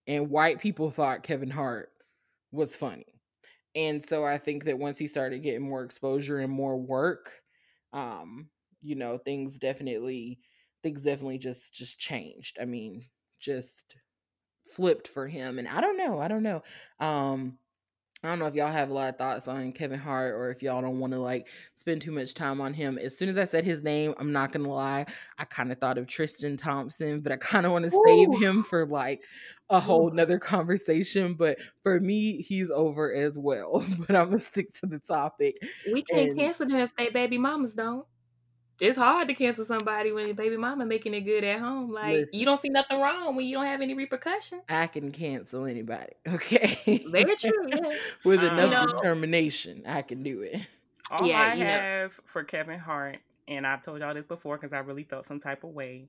and white people thought Kevin Hart was funny. And so I think that once he started getting more exposure and more work, um, you know, things definitely things definitely just just changed. I mean, just flipped for him. And I don't know, I don't know. Um I don't know if y'all have a lot of thoughts on Kevin Hart or if y'all don't want to like spend too much time on him. As soon as I said his name, I'm not gonna lie, I kind of thought of Tristan Thompson, but I kind of want to save him for like a whole nother conversation. But for me, he's over as well. *laughs* But I'm gonna stick to the topic. we can't And- cancel them if they baby mamas don't. It's hard to cancel somebody when your baby mama making it good at home. Like Listen. you don't see nothing wrong when you don't have any repercussion. I can cancel anybody. *laughs* Okay. Very true, yeah. *laughs* With Um, enough You know- determination, I can do it. *laughs* All Yeah, I you know- have for Kevin Hart, and I've told y'all this before because I really felt some type of way,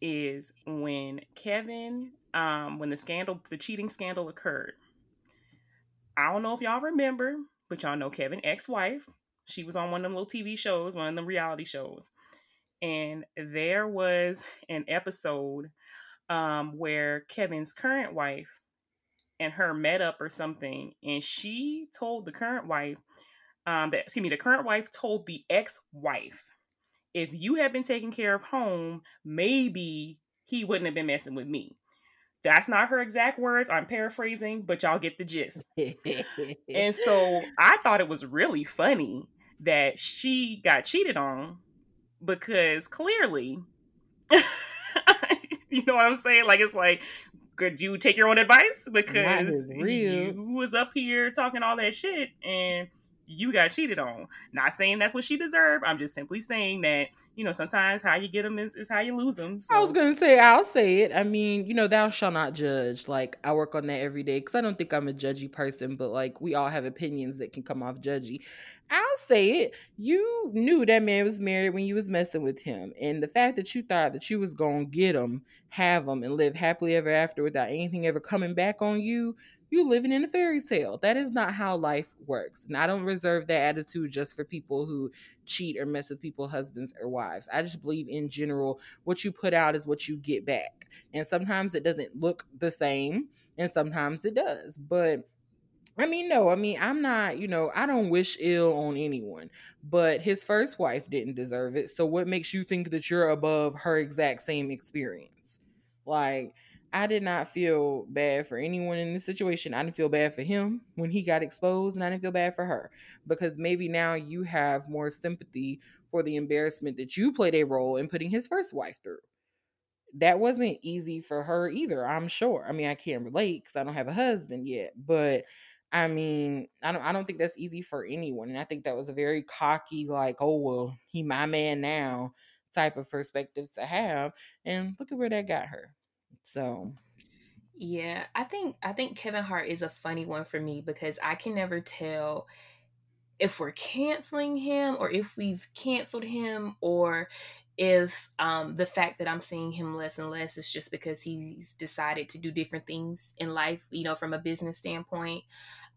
is when Kevin, um, when the scandal, the cheating scandal occurred. I don't know if y'all remember, but y'all know Kevin ex-wife. She was on one of them little TV shows, one of them reality shows, and there was an episode um, where Kevin's current wife and her met up or something, and she told the current wife um, that excuse me, the current wife told the ex-wife, if you had been taking care of home, maybe he wouldn't have been messing with me. That's not her exact words. I'm paraphrasing, but y'all get the gist. *laughs* And so I thought it was really funny that she got cheated on because clearly, *laughs* you know what I'm saying? Like, it's like, could you take your own advice? Because you was up here talking all that shit and you got cheated on. Not saying that's what she deserved. I'm just simply saying that, you know, sometimes how you get them is, is how you lose them. So. I was gonna say, I'll say it. I mean, you know, thou shall not judge. Like, I work on that every day because I don't think I'm a judgy person, but like, we all have opinions that can come off judgy. I'll say it. You knew that man was married when you was messing with him, and the fact that you thought that you was gonna get him, have him, and live happily ever after without anything ever coming back on you. You living in a fairy tale. That is not how life works. And I don't reserve that attitude just for people who cheat or mess with people, husbands or wives. I just believe in general what you put out is what you get back. And sometimes it doesn't look the same, and sometimes it does. But I mean, no, I mean, I'm not, you know, I don't wish ill on anyone, but his first wife didn't deserve it. So what makes you think that you're above her exact same experience? Like, I did not feel bad for anyone in this situation. I didn't feel bad for him when he got exposed, and I didn't feel bad for her because maybe now you have more sympathy for the embarrassment that you played a role in putting his first wife through. That wasn't easy for her either, I'm sure. I mean, I can't relate because I don't have a husband yet, but I mean, I don't I don't think that's easy for anyone. And I think that was a very cocky, like, oh well, he my man now type of perspective to have. And look at where that got her. So Yeah, I think I think Kevin Hart is a funny one for me because I can never tell if we're canceling him or if we've canceled him or if um, the fact that I'm seeing him less and less is just because he's decided to do different things in life, you know, from a business standpoint.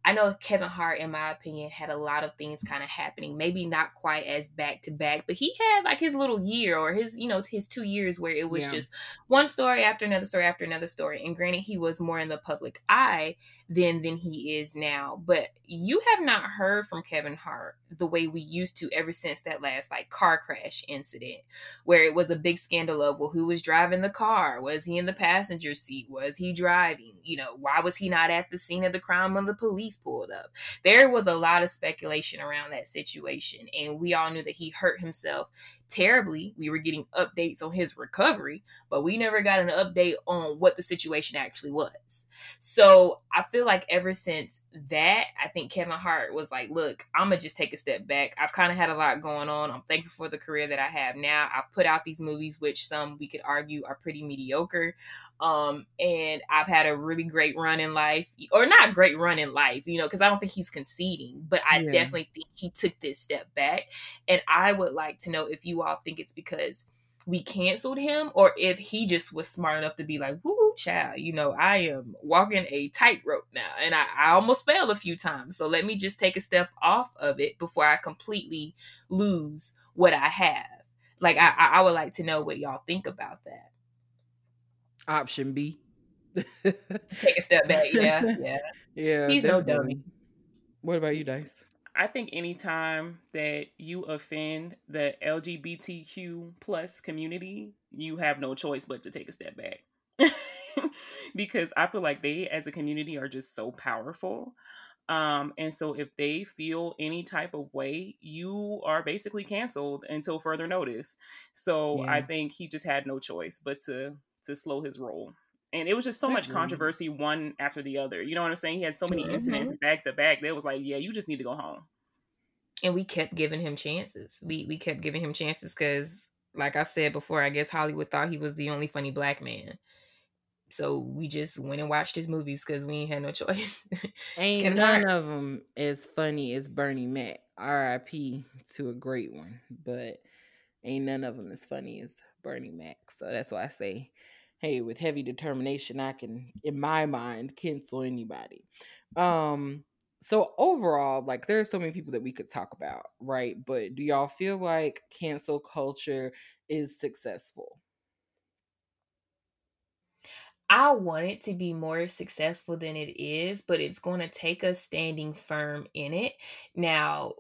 I know Kevin Hart, in my opinion, had a lot of things kind of happening. Maybe not quite as back to back, but he had like his little year or his, you know, his two years where it was yeah. just one story after another story after another story. And granted, he was more in the public eye then than he is now. But you have not heard from Kevin Hart the way we used to ever since that last like car crash incident, where it was a big scandal of well, who was driving the car? Was he in the passenger seat? Was he driving? You know, why was he not at the scene of the crime when the police pulled up? There was a lot of speculation around that situation, and we all knew that he hurt himself terribly. We were getting updates on his recovery, but we never got an update on what the situation actually was. So I feel like ever since that, I think Kevin Hart was like, look, I'm going to just take a step back. I've kind of had a lot going on. I'm thankful for the career that I have now. I've put out these movies, which some we could argue are pretty mediocre. Um, and I've had a really great run in life, or not great run in life, you know, because I don't think he's conceding, but I yeah. definitely think he took this step back. And I would like to know if you all think it's because we canceled him or if he just was smart enough to be like, woo, child, you know, I am walking a tightrope now and I, I almost fell a few times. So let me just take a step off of it before I completely lose what I have. Like, I, I would like to know what y'all think about that. Option B. take a step back. Yeah. Yeah. *laughs* Yeah. He's definitely. no dummy. What about you, Dice? I think anytime that you offend the LGBTQ plus community, you have no choice but to take a step back. *laughs* because I feel like they as a community are just so powerful. Um, and so if they feel any type of way, you are basically canceled until further notice. So yeah. I think he just had no choice but to to slow his roll. And it was just so much controversy one after the other. You know what I'm saying? He had so many mm-hmm. incidents back to back. That was like, yeah, you just need to go home. And we kept giving him chances. We we kept giving him chances because, like I said before, I guess Hollywood thought he was the only funny black man. So we just went and watched his movies because we ain't had no *laughs* choice. ain't none of them as funny as Bernie Mac. R.I.P. to a great one, but ain't none of them as funny as Bernie Mac. So that's why I say hey, with heavy determination, I can, in my mind, cancel anybody. Um, so overall, like there are so many people that we could talk about, right? But do y'all feel like cancel culture is successful? I want it to be more successful than it is, but it's going to take us standing firm in it. Now,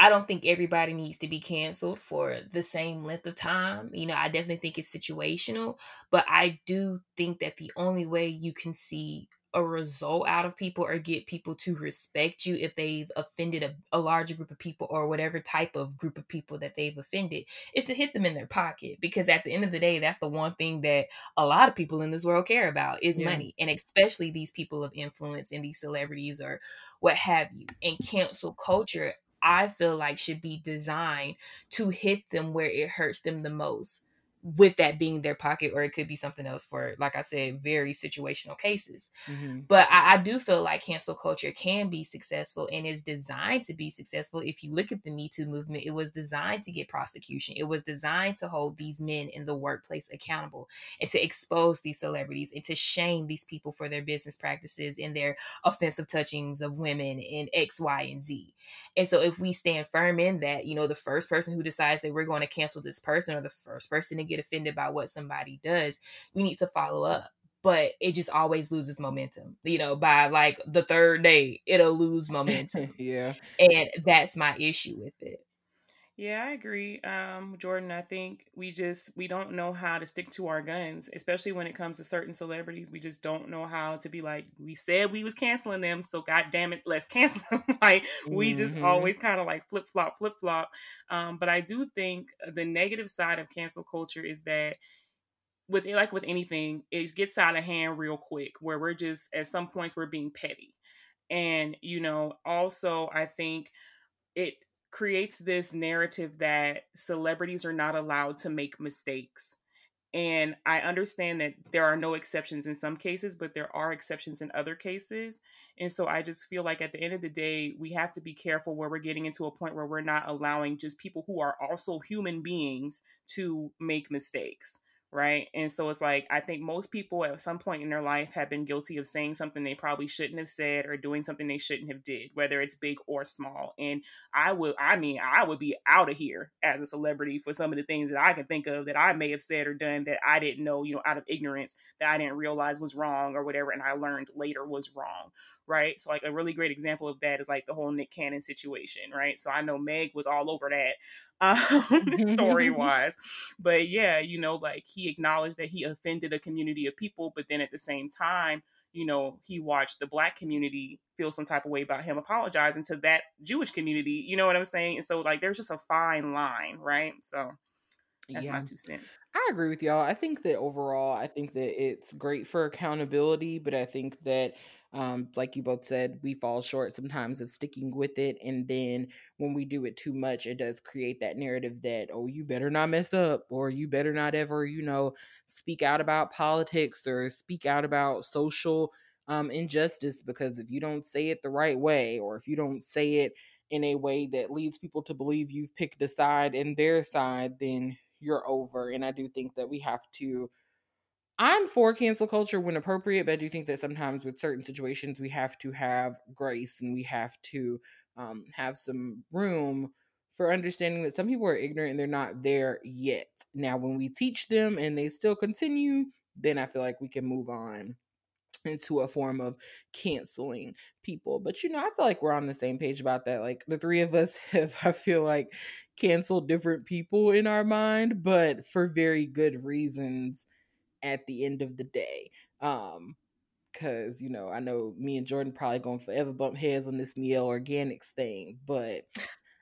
I don't think everybody needs to be canceled for the same length of time. You know, I definitely think it's situational, but I do think that the only way you can see a result out of people or get people to respect you if they've offended a, a larger group of people or whatever type of group of people that they've offended is to hit them in their pocket because at the end of the day that's the one thing that a lot of people in this world care about is yeah. money and especially these people of influence and these celebrities or what have you and cancel culture I feel like should be designed to hit them where it hurts them the most with that being their pocket or it could be something else for like i said very situational cases. Mm-hmm. but I, I, do feel like cancel culture can be successful and is designed to be successful. If you look at the me too movement it was designed to get prosecution. It was designed to hold these men in the workplace accountable and to expose these celebrities and to shame these people for their business practices and their offensive touchings of women in x y and z. And so if we stand firm in that you know the first person who decides that we're going to cancel this person or the first person to get offended by what somebody does, we need to follow up. But it just always loses momentum. You know, by like the third day, it'll lose *laughs* momentum. yeah. And that's my issue with it. Yeah, I agree. Um, Jordan, I think we just we don't know how to stick to our guns, especially when it comes to certain celebrities. We just don't know how to be like, we said we was canceling them, so god damn it, let's *laughs* cancel them. like we just mm-hmm. always kind of like flip flop, flip flop. Um, but I do think the negative side of cancel culture is that with like with anything, it gets out of hand real quick where we're just at some points we're being petty. And, you know, also I think it creates this narrative that celebrities are not allowed to make mistakes And I understand that there are no exceptions in some cases, but there are exceptions in other cases. And so I just feel like at the end of the day, we have to be careful where we're getting into a point where we're not allowing just people who are also human beings to make mistakes right? And so it's like I think most people at some point in their life have been guilty of saying something they probably shouldn't have said or doing something they shouldn't have did, whether it's big or small. And I would I mean, I would be out of here as a celebrity for some of the things that I can think of that I may have said or done that I didn't know, you know, out of ignorance that I didn't realize was wrong or whatever and I learned later was wrong, right? So like a really great example of that is like the whole Nick Cannon situation, right? So I know Meg was all over that um, *laughs* *laughs* story wise. But yeah, you know, like he acknowledged that he offended a community of people, but then at the same time, you know, he watched the black community feel some type of way about him apologizing to that Jewish community. You know what I'm saying? And so, like, there's just a fine line, right? So that's yeah. my two cents. I agree with y'all. I think that overall, I think that it's great for accountability, but I think that um, like you both said, we fall short sometimes of sticking with it. And then when we do it too much, it does create that narrative that, oh, you better not mess up, or you better not ever, you know, speak out about politics or speak out about social um, injustice. Because if you don't say it the right way, or if you don't say it in a way that leads people to believe you've picked a side and their side, then you're over. And I do think that we have to I'm for cancel culture when appropriate, but I do think that sometimes with certain situations we have to have grace and we have to um, have some room for understanding that some people are ignorant and they're not there yet. Now, when we teach them and they still continue, then I feel like we can move on into a form of canceling people. But you know, I feel like we're on the same page about that. Like the three of us *laughs* have, I feel like, canceled different people in our mind, but for very good reasons at the end of the day. Um, cause you know, I know me and Jordan probably gonna forever bump heads on this Mielle Organics thing, but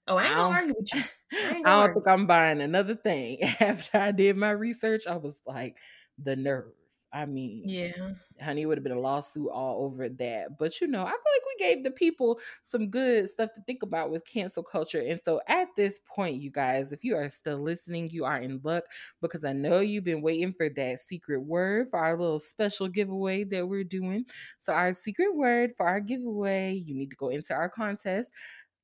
oh, I ain't gonna argue with you. I, *laughs* I don't think I'm buying another thing. *laughs* After I did my research, I was like, the nerve. I mean, yeah, honey, it would have been a lawsuit all over that. But you know, I feel like we gave the people some good stuff to think about with cancel culture. And so at this point, you guys, if you are still listening, you are in luck because I know you've been waiting for that secret word for our little special giveaway that we're doing. So our secret word for our giveaway, you need to go into our contest.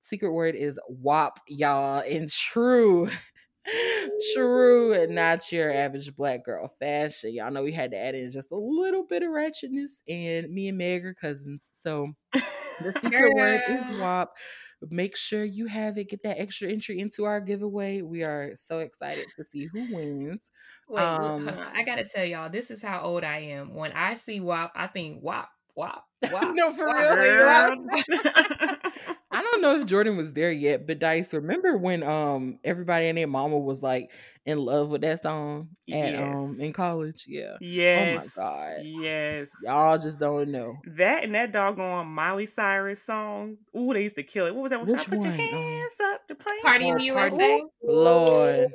Secret word is WAP, y'all. And true *laughs* True, and not your average black girl fashion. Y'all know we had to add in just a little bit of ratchetness, and me and Meg are cousins. So the *laughs* secret word is WAP. Make sure you have it. Get that extra entry into our giveaway. We are so excited to see who wins. Wait, um, I gotta tell y'all, this is how old I am. When I see WAP, I think WAP, WAP, *laughs* WAP. no, for real. *laughs* I don't know if Jordan was there yet, but Dice, remember when um everybody and their mama was like in love with that song at yes. um in college? Yeah. Yes. Oh my god. Yes. Y'all just don't know. That and that doggone Miley Cyrus song. Ooh, they used to kill it. What was that? Which Put your um, hands um, up to play. Party in the USA. Lord.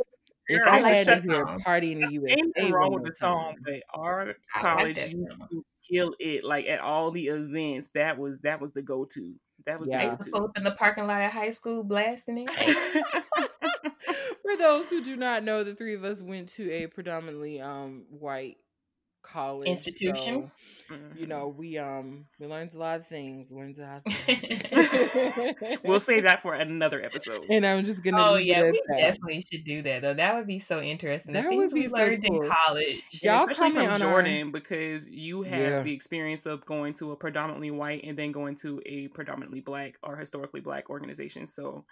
If I, I had to hear party in the *laughs* USA, ain't nothing wrong with the song, but our college you kill it like at all the events. That was that was the go to. That was yeah. pull up in the parking lot of high school blasting it. *laughs* For those who do not know, the three of us went to a predominantly um, white college institution. So, you know, we um we learned a lot of things. Learned a lot. Of things. *laughs* we'll save that for another episode. And I'm just gonna. Oh yeah, we that. definitely should do that though. That would be so interesting. That the things we so learned cool. in college, Y'all especially from Jordan, our... because you have yeah. the experience of going to a predominantly white and then going to a predominantly black or historically black organization. So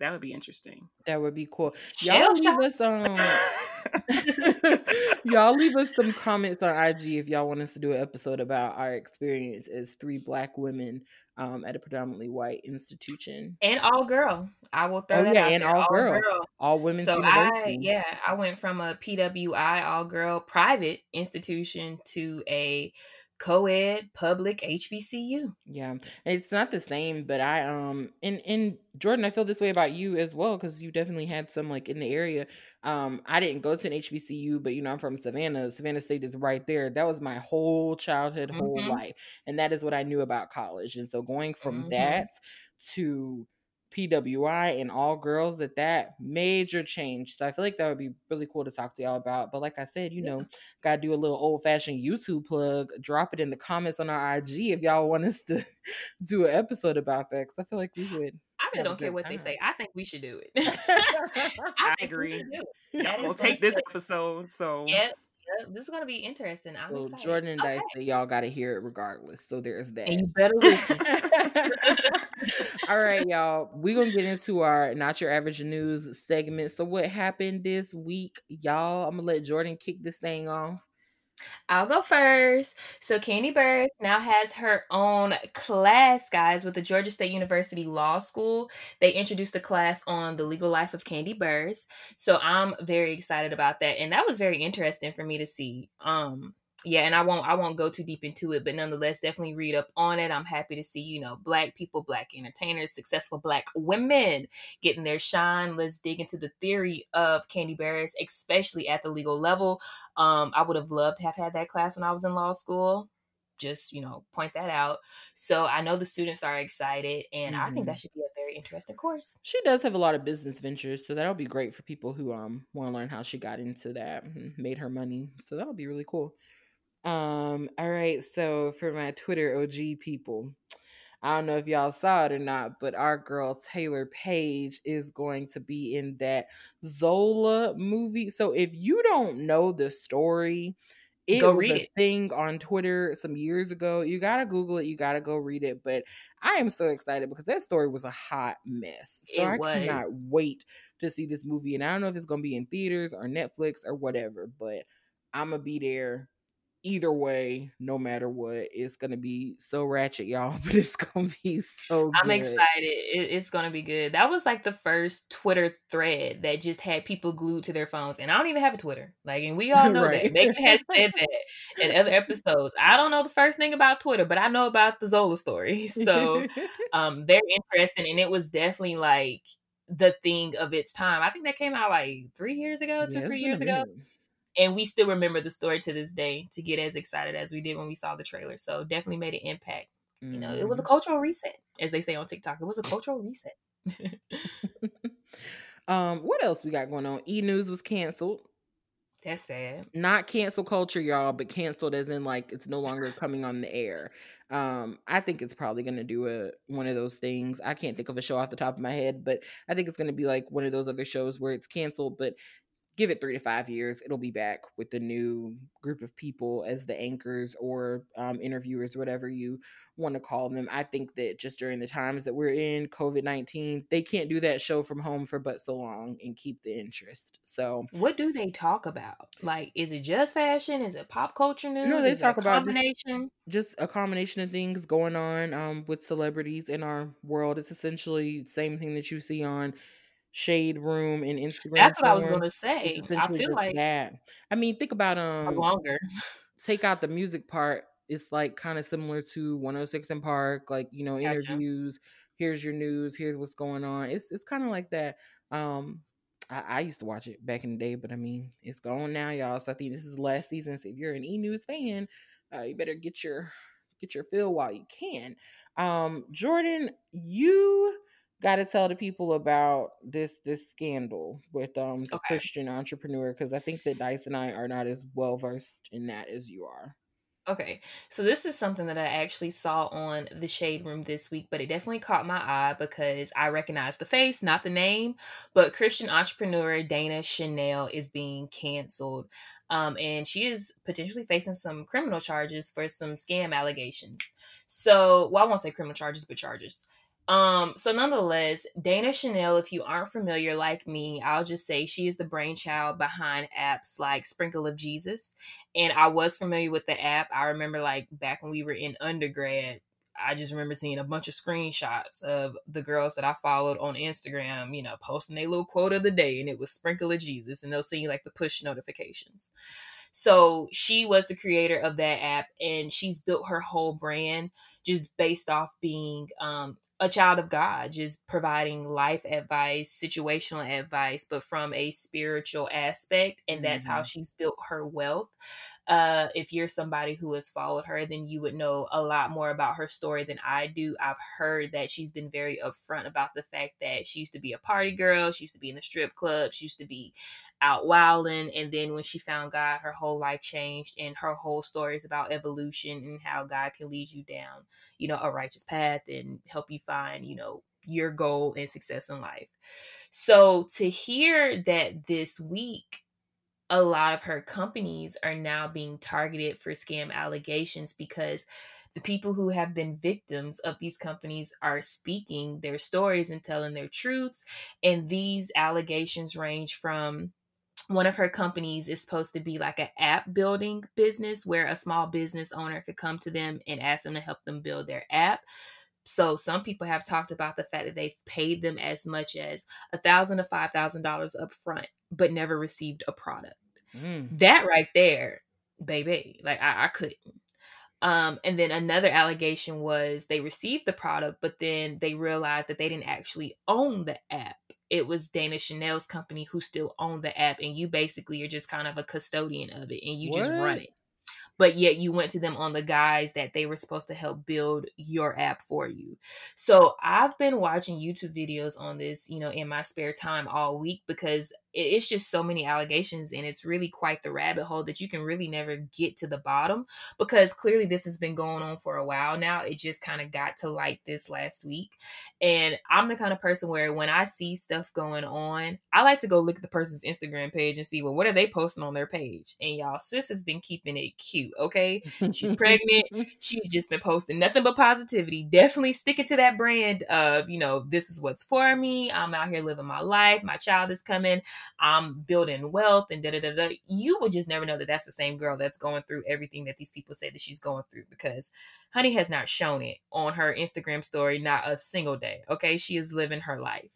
that would be interesting. That would be cool. Y'all leave us um *laughs* *laughs* y'all leave us some comments on IG if y'all want us to do an episode about our experience as three black women um at a predominantly white institution. And all girl. I will throw oh, that yeah, out and there. all, all girl. girl. All women. So I yeah, I went from a PWI all girl private institution to a co-ed public HBCU. Yeah. It's not the same, but I um in in Jordan, I feel this way about you as well cuz you definitely had some like in the area. Um I didn't go to an HBCU, but you know, I'm from Savannah. Savannah State is right there. That was my whole childhood, mm-hmm. whole life. And that is what I knew about college. And so going from mm-hmm. that to PWI and all girls that that major change. So I feel like that would be really cool to talk to y'all about. But like I said, you know, gotta do a little old fashioned YouTube plug. Drop it in the comments on our IG if y'all want us to *laughs* do an episode about that. Cause I feel like we would. I really don't care what time. they say. I think we should do it. *laughs* *laughs* I, I agree. We'll take this episode. So yeah, this is gonna be interesting. I'm so excited. Jordan and okay. Dice, y'all got to hear it regardless. So there's that. And you better listen. *laughs* All right, y'all. We're gonna get into our not your average news segment. So what happened this week, y'all? I'm gonna let Jordan kick this thing off. I'll go first. So Kandi Burruss now has her own class, guys, with the Georgia State University Law School. They introduced a class on the legal life of Kandi Burruss. So I'm very excited about that. And that was very interesting for me to see. Um yeah, and I won't I won't go too deep into it, but nonetheless, definitely read up on it. I'm happy to see, you know, black people, black entertainers, successful black women getting their shine. Let's dig into the theory of Kandi Burruss, especially at the legal level. Um, I would have loved to have had that class when I was in law school. Just, you know, point that out. So I know the students are excited, and mm-hmm. I think that should be a very interesting course. She does have a lot of business ventures, so that'll be great for people who um want to learn how she got into that, made her money. So that'll be really cool. Um, all right, so for my Twitter OG people, I don't know if y'all saw it or not, but our girl Taylour Paige is going to be in that Zola movie. So if you don't know the story, it go was a it. thing on Twitter some years ago. You gotta Google it. You gotta go read it. But I am so excited because that story was a hot mess. So it I was. cannot wait to see this movie. And I don't know if it's gonna be in theaters or Netflix or whatever, but I'm gonna be there either way, no matter what, it's gonna be so ratchet, y'all. *laughs* But it's gonna be so. I'm excited. It, it's gonna be good. That was like the first Twitter thread that just had people glued to their phones, and I don't even have a Twitter. Like, and we *laughs* all know right. that. Megan has said *laughs* that in other episodes. I don't know the first thing about Twitter, but I know about the Zola story. So, um, very interesting, and it was definitely like the thing of its time. I think that came out like three years ago, two, yeah, three years ago and we still remember the story to this day to get as excited as we did when we saw the trailer. So definitely made an impact. Mm-hmm. You know, it was a mm-hmm. cultural reset, as they say on TikTok. It was a cultural reset. *laughs* um, what else we got going on? E News was canceled. That's sad. Not cancel culture, y'all, but canceled as in like it's no longer *laughs* coming on the air. Um, I think it's probably gonna do a one of those things. I can't think of a show off the top of my head, but I think it's gonna be like one of those other shows where it's canceled, but give it three to five years, it'll be back with the new group of people as the anchors or um, interviewers, whatever you want to call them. I think that just during the times that we're in, COVID 19, they can't do that show from home for but so long and keep the interest. So, what do they talk about? Like, is it just fashion? Is it pop culture news? No, they is talk about combination? Just, just, a combination of things going on um, with celebrities in our world. It's essentially the same thing that you see on shade room and Instagram. That's what I was gonna say. I feel like that. I mean, think about um longer. take out the music part. It's like kind of similar to 106 & Park, like you know, gotcha. interviews. Here's your news. Here's what's going on. It's it's kind of like that. Um, I, I, used to watch it back in the day, but I mean, it's gone now, y'all. So I think this is the last season. So if you're an E News fan, uh, you better get your get your fill while you can. Um, Jordan, you got to tell the people about this this scandal with um the okay. Christian entrepreneur because I think that Dice and I are not as well versed in that as you are. Okay, so this is something that I actually saw on the Shade Room this week, but it definitely caught my eye because I recognize the face, not the name. But Christian entrepreneur Dana Chanel is being canceled. Um, and she is potentially facing some criminal charges for some scam allegations. So, well, I won't say criminal charges, but charges. Um, so nonetheless, Dana Chanel, if you aren't familiar like me, I'll just say she is the brainchild behind apps like Sprinkle of Jesus. And I was familiar with the app. I remember like back when we were in undergrad, I just remember seeing a bunch of screenshots of the girls that I followed on Instagram, you know, posting a little quote of the day, and it was Sprinkle of Jesus, and they'll send you like the push notifications. So she was the creator of that app, and she's built her whole brand just based off being um, a child of God, just providing life advice, situational advice, but from a spiritual aspect. And that's mm-hmm. how she's built her wealth. Uh, if you're somebody who has followed her, then you would know a lot more about her story than I do. I've heard that she's been very upfront about the fact that she used to be a party girl, she used to be in the strip club, she used to be out wilding, and then when she found God, her whole life changed, and her whole story is about evolution and how God can lead you down, you know, a righteous path and help you find, you know, your goal and success in life. So to hear that this week a lot of her companies are now being targeted for scam allegations because the people who have been victims of these companies are speaking their stories and telling their truths. And these allegations range from one of her companies is supposed to be like an app building business where a small business owner could come to them and ask them to help them build their app. So some people have talked about the fact that they've paid them as much as a thousand to five thousand dollars up front, but never received a product. Mm. That right there, baby, like I, I couldn't. Um, and then another allegation was they received the product, but then they realized that they didn't actually own the app. It was Dana Chanel's company who still owned the app, and you basically are just kind of a custodian of it and you what? just run it but yet you went to them on the guise that they were supposed to help build your app for you. So I've been watching YouTube videos on this, you know, in my spare time all week because it's just so many allegations and it's really quite the rabbit hole that you can really never get to the bottom because clearly this has been going on for a while now. It just kind of got to light this last week and i'm the kind of person where when i see stuff going on i like to go look at the person's instagram page and see well what are they posting on their page? And y'all sis has been keeping it cute okay? She's pregnant. *laughs* She's just been posting nothing but positivity definitely sticking to that brand of you know this is what's for me. I'm out here living my life. My child is coming I'm building wealth and da da da da. You would just never know that that's the same girl that's going through everything that these people say that she's going through because Honey has not shown it on her Instagram story, not a single day. Okay. She is living her life.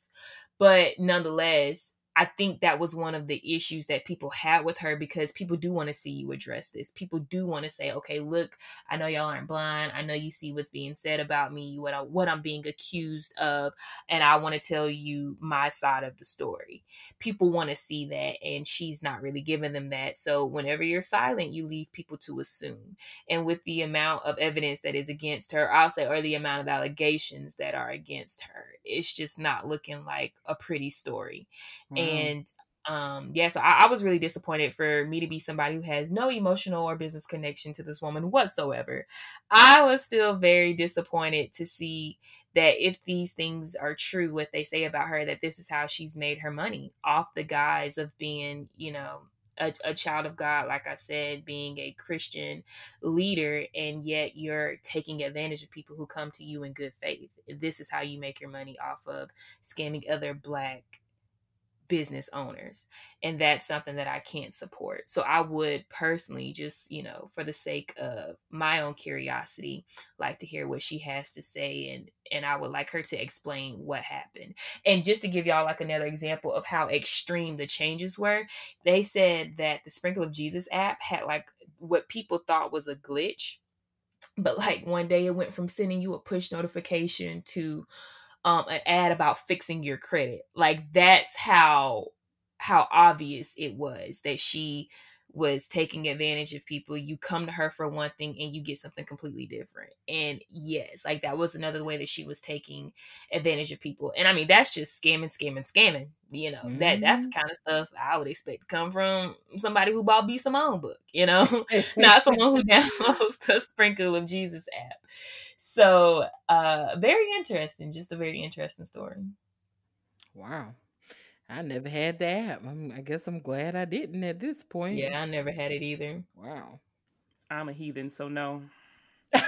But nonetheless, I think that was one of the issues that people had with her because people do want to see you address this. People do want to say, "Okay, look, I know y'all aren't blind. I know you see what's being said about me, what I, what I'm being accused of, and I want to tell you my side of the story." People want to see that, and she's not really giving them that. So whenever you're silent, you leave people to assume. And with the amount of evidence that is against her, I'll say, or the amount of allegations that are against her, it's just not looking like a pretty story. Mm-hmm. And um yeah so I, I, was really disappointed for me to be somebody who has no emotional or business connection to this woman whatsoever. I was still very disappointed to see that if these things are true what they say about her that this is how she's made her money off the guise of being you know a, a child of god like i said being a christian leader and yet you're taking advantage of people who come to you in good faith. This is how you make your money off of scamming other black business owners and that's something that i can't support. So i would personally just you know for the sake of my own curiosity like to hear what she has to say and and i would like her to explain what happened. And just to give y'all like another example of how extreme the changes were they said that the sprinkle of jesus app had like what people thought was a glitch but like one day it went from sending you a push notification to um an ad about fixing your credit. Like that's how how obvious it was that she was taking advantage of people. You come to her for one thing and you get something completely different. And yes, like that was another way that she was taking advantage of people. And I mean, that's just scamming, scamming, scamming. You know, mm-hmm. that that's the mm-hmm. kind of stuff I would expect to come from somebody who bought B Simone book, you know, *laughs* *laughs* not someone who *laughs* downloads the Sprinkle of Jesus app. So, uh, very interesting. Just a very interesting story. Wow. I never had that. I'm, I guess I'm glad I didn't at this point. Yeah, I never had it either. Wow. I'm a heathen, so no. *laughs* Shut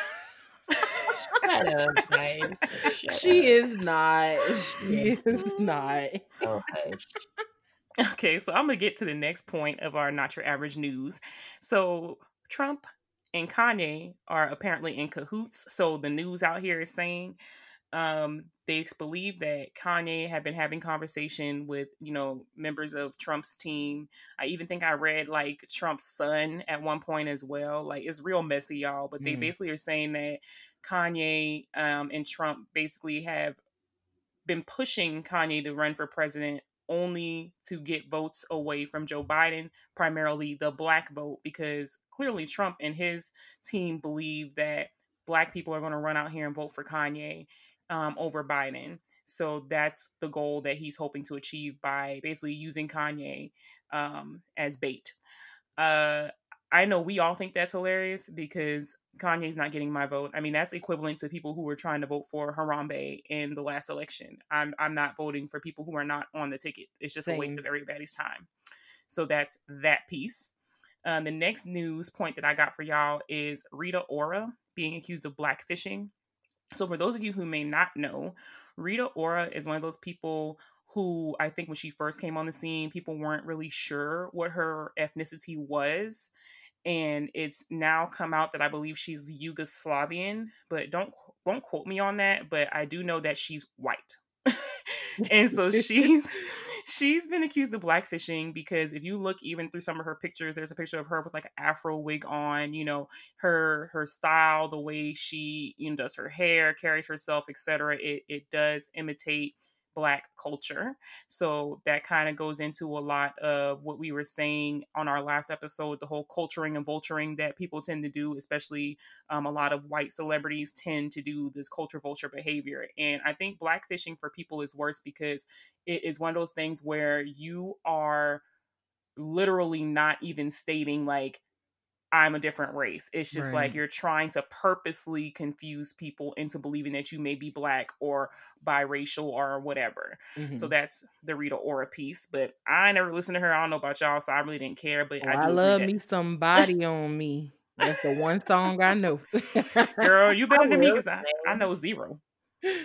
up, guys. *laughs* Shut she up. is not. She is not. *laughs* Okay. Okay, so I'm gonna get to the next point of our not your average news. So Trump and Kanye are apparently in cahoots. So the news out here is saying um, they believe that Kanye had been having conversation with, you know, members of Trump's team. I even think I read like Trump's son at one point as well. Like it's real messy, y'all. But they mm. basically are saying that Kanye um, and Trump basically have been pushing Kanye to run for president only to get votes away from Joe Biden, primarily the black vote, because clearly Trump and his team believe that black people are going to run out here and vote for Kanye um, over Biden. So that's the goal that he's hoping to achieve by basically using Kanye um, as bait. Uh, I know we all think that's hilarious because Kanye's not getting my vote. I mean, that's equivalent to people who were trying to vote for Harambe in the last election. I'm I'm not voting for people who are not on the ticket. It's just Same. a waste of everybody's time. So that's that piece. Um, the next news point that I got for y'all is Rita Ora being accused of blackfishing. So for those of you who may not know, Rita Ora is one of those people who I think when she first came on the scene, people weren't really sure what her ethnicity was. And it's now come out that I believe she's Yugoslavian, but don't won't quote me on that. But I do know that she's white, *laughs* and so she's *laughs* she's been accused of blackfishing because if you look even through some of her pictures, there's a picture of her with like an afro wig on. You know her her style, the way she you know does her hair, carries herself, etc. It it does imitate black culture. So that kind of goes into a lot of what we were saying on our last episode, the whole culturing and vulturing that people tend to do, especially um, a lot of white celebrities tend to do this culture vulture behavior. And I think blackfishing for people is worse because it is one of those things where you are literally not even stating like I'm a different race. It's just right. like you're trying to purposely confuse people into believing that you may be black or biracial or whatever. Mm-hmm. So that's the Rita Ora piece. But I never listened to her. I don't know about y'all, so I really didn't care. But I, I love me somebody on me. That's the one song I know. *laughs* Girl, you *laughs* better than me because I, I know zero.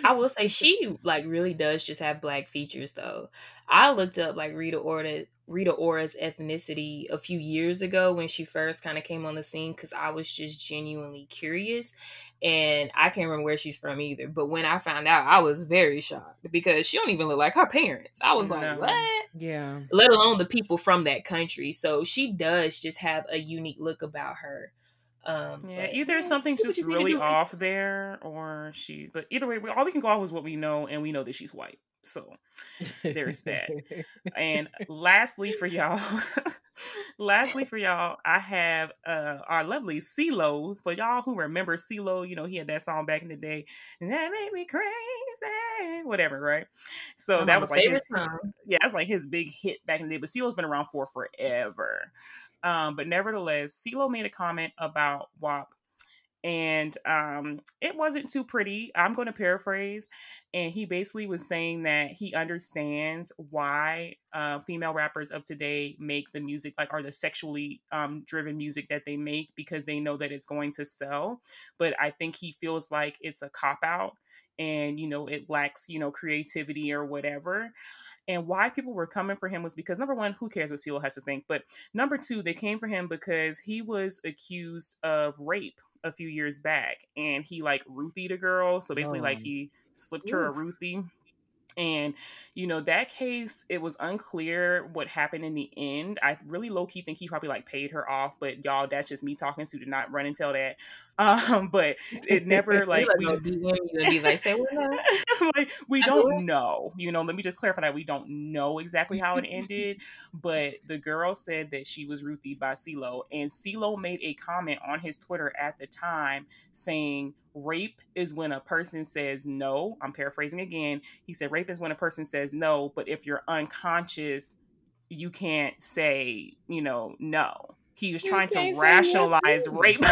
I will say she like really does just have black features though. I looked up like Rita Ora Rita Ora's ethnicity a few years ago when she first kind of came on the scene because I was just genuinely curious. And I can't remember where she's from either. But when I found out, I was very shocked because she don't even look like her parents. I was no. like, what? Yeah. Let alone the people from that country. So she does just have a unique look about her. Um, yeah, either something's just really off there, or she. But either way, we, all we can go off is what we know, and we know that she's white. So there's that. *laughs* and lastly, for y'all, *laughs* lastly for y'all, I have uh our lovely CeeLo. For y'all who remember CeeLo, you know he had that song back in the day, and that made me crazy, whatever, right? So that was like his, yeah, that's like his big hit back in the day. But CeeLo's been around for forever. Um, but nevertheless, CeeLo made a comment about WAP and um, it wasn't too pretty. I'm going to paraphrase. And he basically was saying that he understands why uh, female rappers of today make the music like are the sexually um, driven music that they make because they know that it's going to sell. But I think he feels like it's a cop out and you know it lacks you know creativity or whatever and why people were coming for him was because number one, who cares what CeeLo has to think? But number two, they came for him because he was accused of rape a few years back and he like roofied a girl. So basically, oh. like he slipped her Ooh. a roofie. And, you know, that case, it was unclear what happened in the end. I really low key think he probably like paid her off, but y'all, that's just me talking. So did not run and tell that. Um, but it never *laughs* like, we, DM you and be like, say what *laughs* like, we don't know. You know, let me just clarify that we don't know exactly how it *laughs* ended. but the girl said that she was roofie by CeeLo, and CeeLo made a comment on his Twitter at the time saying, rape is when a person says no. I'm paraphrasing again. He said rape is when a person says no, but if you're unconscious, you can't say, you know, no. He was trying to rationalize rape.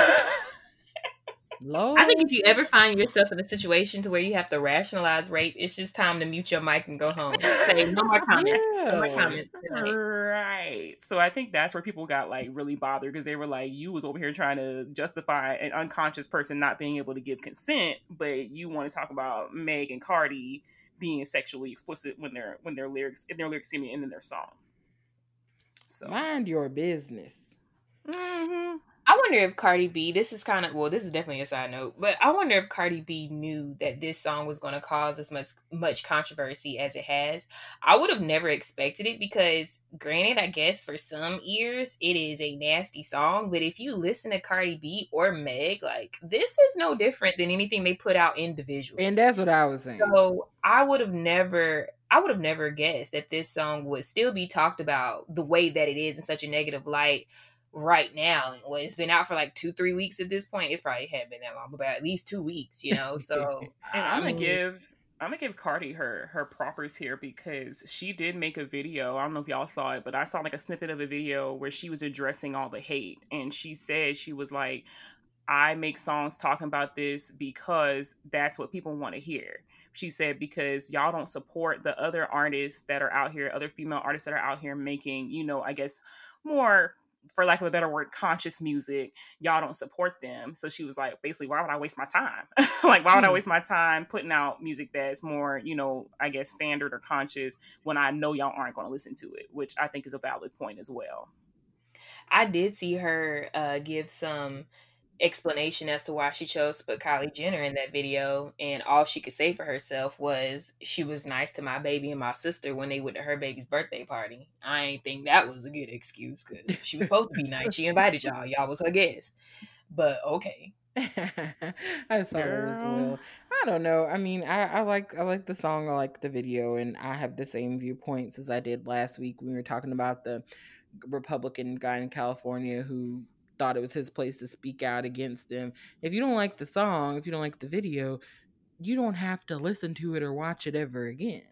Lord. I think if you ever find yourself in a situation to where you have to rationalize rape, it's just time to mute your mic and go home. Say no more *laughs* comments. Yeah. No more comments. Right. So I think that's where people got like really bothered because they were like, you was over here trying to justify an unconscious person not being able to give consent, but you want to talk about Meg and Cardi being sexually explicit when they're when their lyrics in their lyrics seem in their song. So mind your business. Mm-hmm. I wonder if Cardi B, this is kind of, well, this is definitely a side note, but I wonder if Cardi B knew that this song was going to cause as much much controversy as it has. I would have never expected it because, granted, I guess for some ears it is a nasty song, but if you listen to Cardi B or Meg, like this is no different than anything they put out individually. And that's what I was saying. So I would have never I would have never guessed that this song would still be talked about the way that it is in such a negative light right now. Well, it's been out for like two, three weeks at this point. It's probably hadn't been that long, but at least two weeks, you know. *laughs* So and I'm gonna um, give I'm gonna give Cardi her her propers here because she did make a video. I don't know if y'all saw it, but I saw like a snippet of a video where she was addressing all the hate, and she said she was like, "I make songs talking about this because that's what people want to hear." She said because y'all don't support the other artists that are out here, other female artists that are out here making, you know, I guess more for lack of a better word, conscious music, y'all don't support them. So she was like, basically, why would I waste my time? *laughs* like, why would I hmm. waste my time putting out music that's more, you know, I guess standard or conscious when I know y'all aren't going to listen to it, which I think is a valid point as well. I did see her uh, give some explanation as to why she chose to put Kylie Jenner in that video, and all she could say for herself was she was nice to my baby and my sister when they went to her baby's birthday party. I ain't think that was a good excuse because she was supposed to be nice. She invited y'all. Y'all was her guest. But okay. *laughs* I saw Girl. that as well. I don't know. I mean, I, I like I like the song, I like the video, and I have the same viewpoints as I did last week when we were talking about the Republican guy in California who thought it was his place to speak out against them. If you don't like the song, if you don't like the video, you don't have to listen to it or watch it ever again.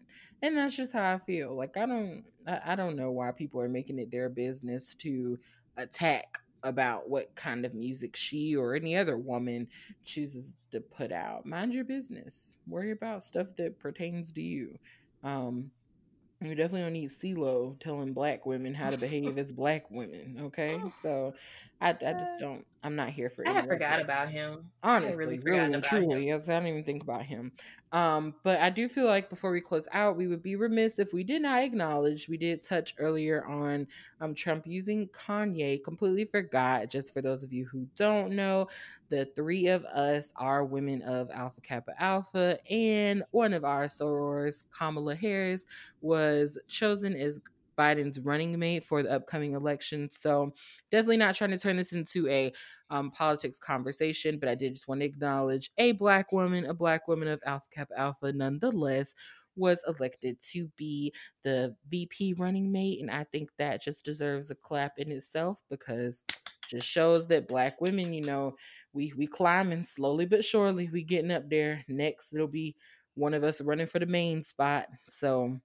And that's just how I feel. Like I don't I, I don't know why people are making it their business to attack about what kind of music she or any other woman chooses to put out. Mind your business. Worry about stuff that pertains to you. Um, you definitely don't need CeeLo telling black women how to behave as black women. Okay, oh. so I, I just don't. I'm not here for. I forgot about him. Honestly, really, really and truly, yes, I don't even think about him. Um, but I do feel like before we close out, we would be remiss if we did not acknowledge. We did touch earlier on um, Trump using Kanye. Completely forgot. Just for those of you who don't know, the three of us are women of Alpha Kappa Alpha, and one of our sorors, Kamala Harris, was chosen as Biden's running mate for the upcoming election. So definitely not trying to turn this into a um, politics conversation, but I did just want to acknowledge a black woman, a black woman of Alpha Kappa Alpha, nonetheless, was elected to be the VP running mate, and I think that just deserves a clap in itself because just shows that black women, you know, we we climbing slowly but surely. We getting up there. Next, it'll be one of us running for the main spot. So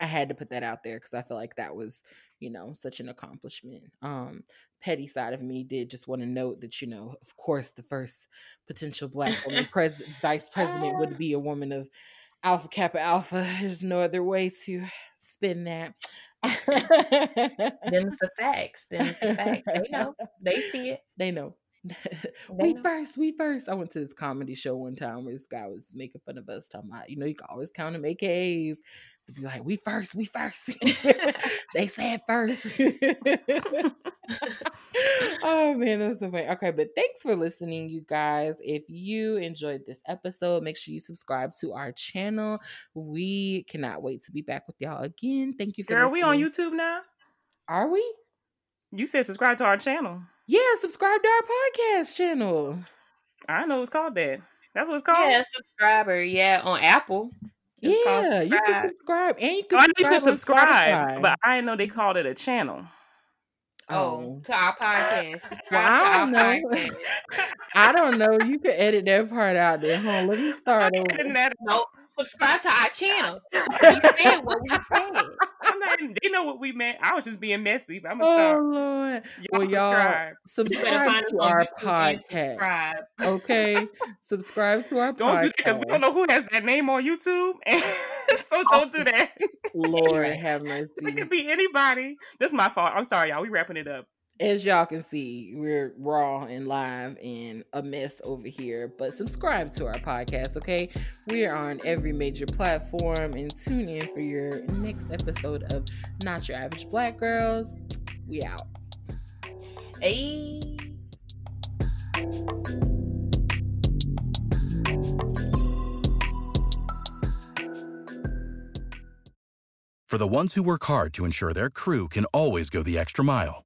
I had to put that out there because I feel like that was, you know, such an accomplishment. Um, petty side of me did just want to note that, you know, of course, the first potential black woman *laughs* pres- vice president would be a woman of Alpha Kappa Alpha. There's no other way to spin that. Them's the facts. Them's the facts. They know. They see it. They know. *laughs* we know. first, we first. I went to this comedy show one time where this guy was making fun of us, talking about, you know, you can always count them AKs to be like, we first, we first. *laughs* *laughs* they said first. *laughs* oh man, that's so funny. Okay, but thanks for listening, you guys. If you enjoyed this episode, make sure you subscribe to our channel. We cannot wait to be back with y'all again. Thank you for Girl, we on YouTube now? Are we? You said subscribe to our channel. Yeah, subscribe to our podcast channel. I know it's called that. That's what it's called. Yeah, subscriber. Yeah, on Apple. It's yeah, you can subscribe and you can oh, I know you can subscribe, but I know they called it a channel. Oh, oh. to our podcast. well, I don't know. *laughs* I don't know. You could edit that part out there. Hold on, let me start over. Nope subscribe to our channel. *laughs* We said what we said. Not, they know what we meant. I was just being messy. I'm gonna oh, stop. Lord. Y'all well, y'all subscribe, subscribe to our podcast. Subscribe. Okay, *laughs* subscribe to our. Podcast. Don't podcast. do that because we don't know who has that name on YouTube, *laughs* so don't do that. Lord have mercy. It could be anybody. That's my fault. I'm sorry, y'all. We wrapping it up as y'all can see, we're raw and live and a mess over here. But subscribe to our podcast, okay? We are on every major platform and tune in for your next episode of Not Your Average Black Girls. We out. Hey. For the ones who work hard to ensure their crew can always go the extra mile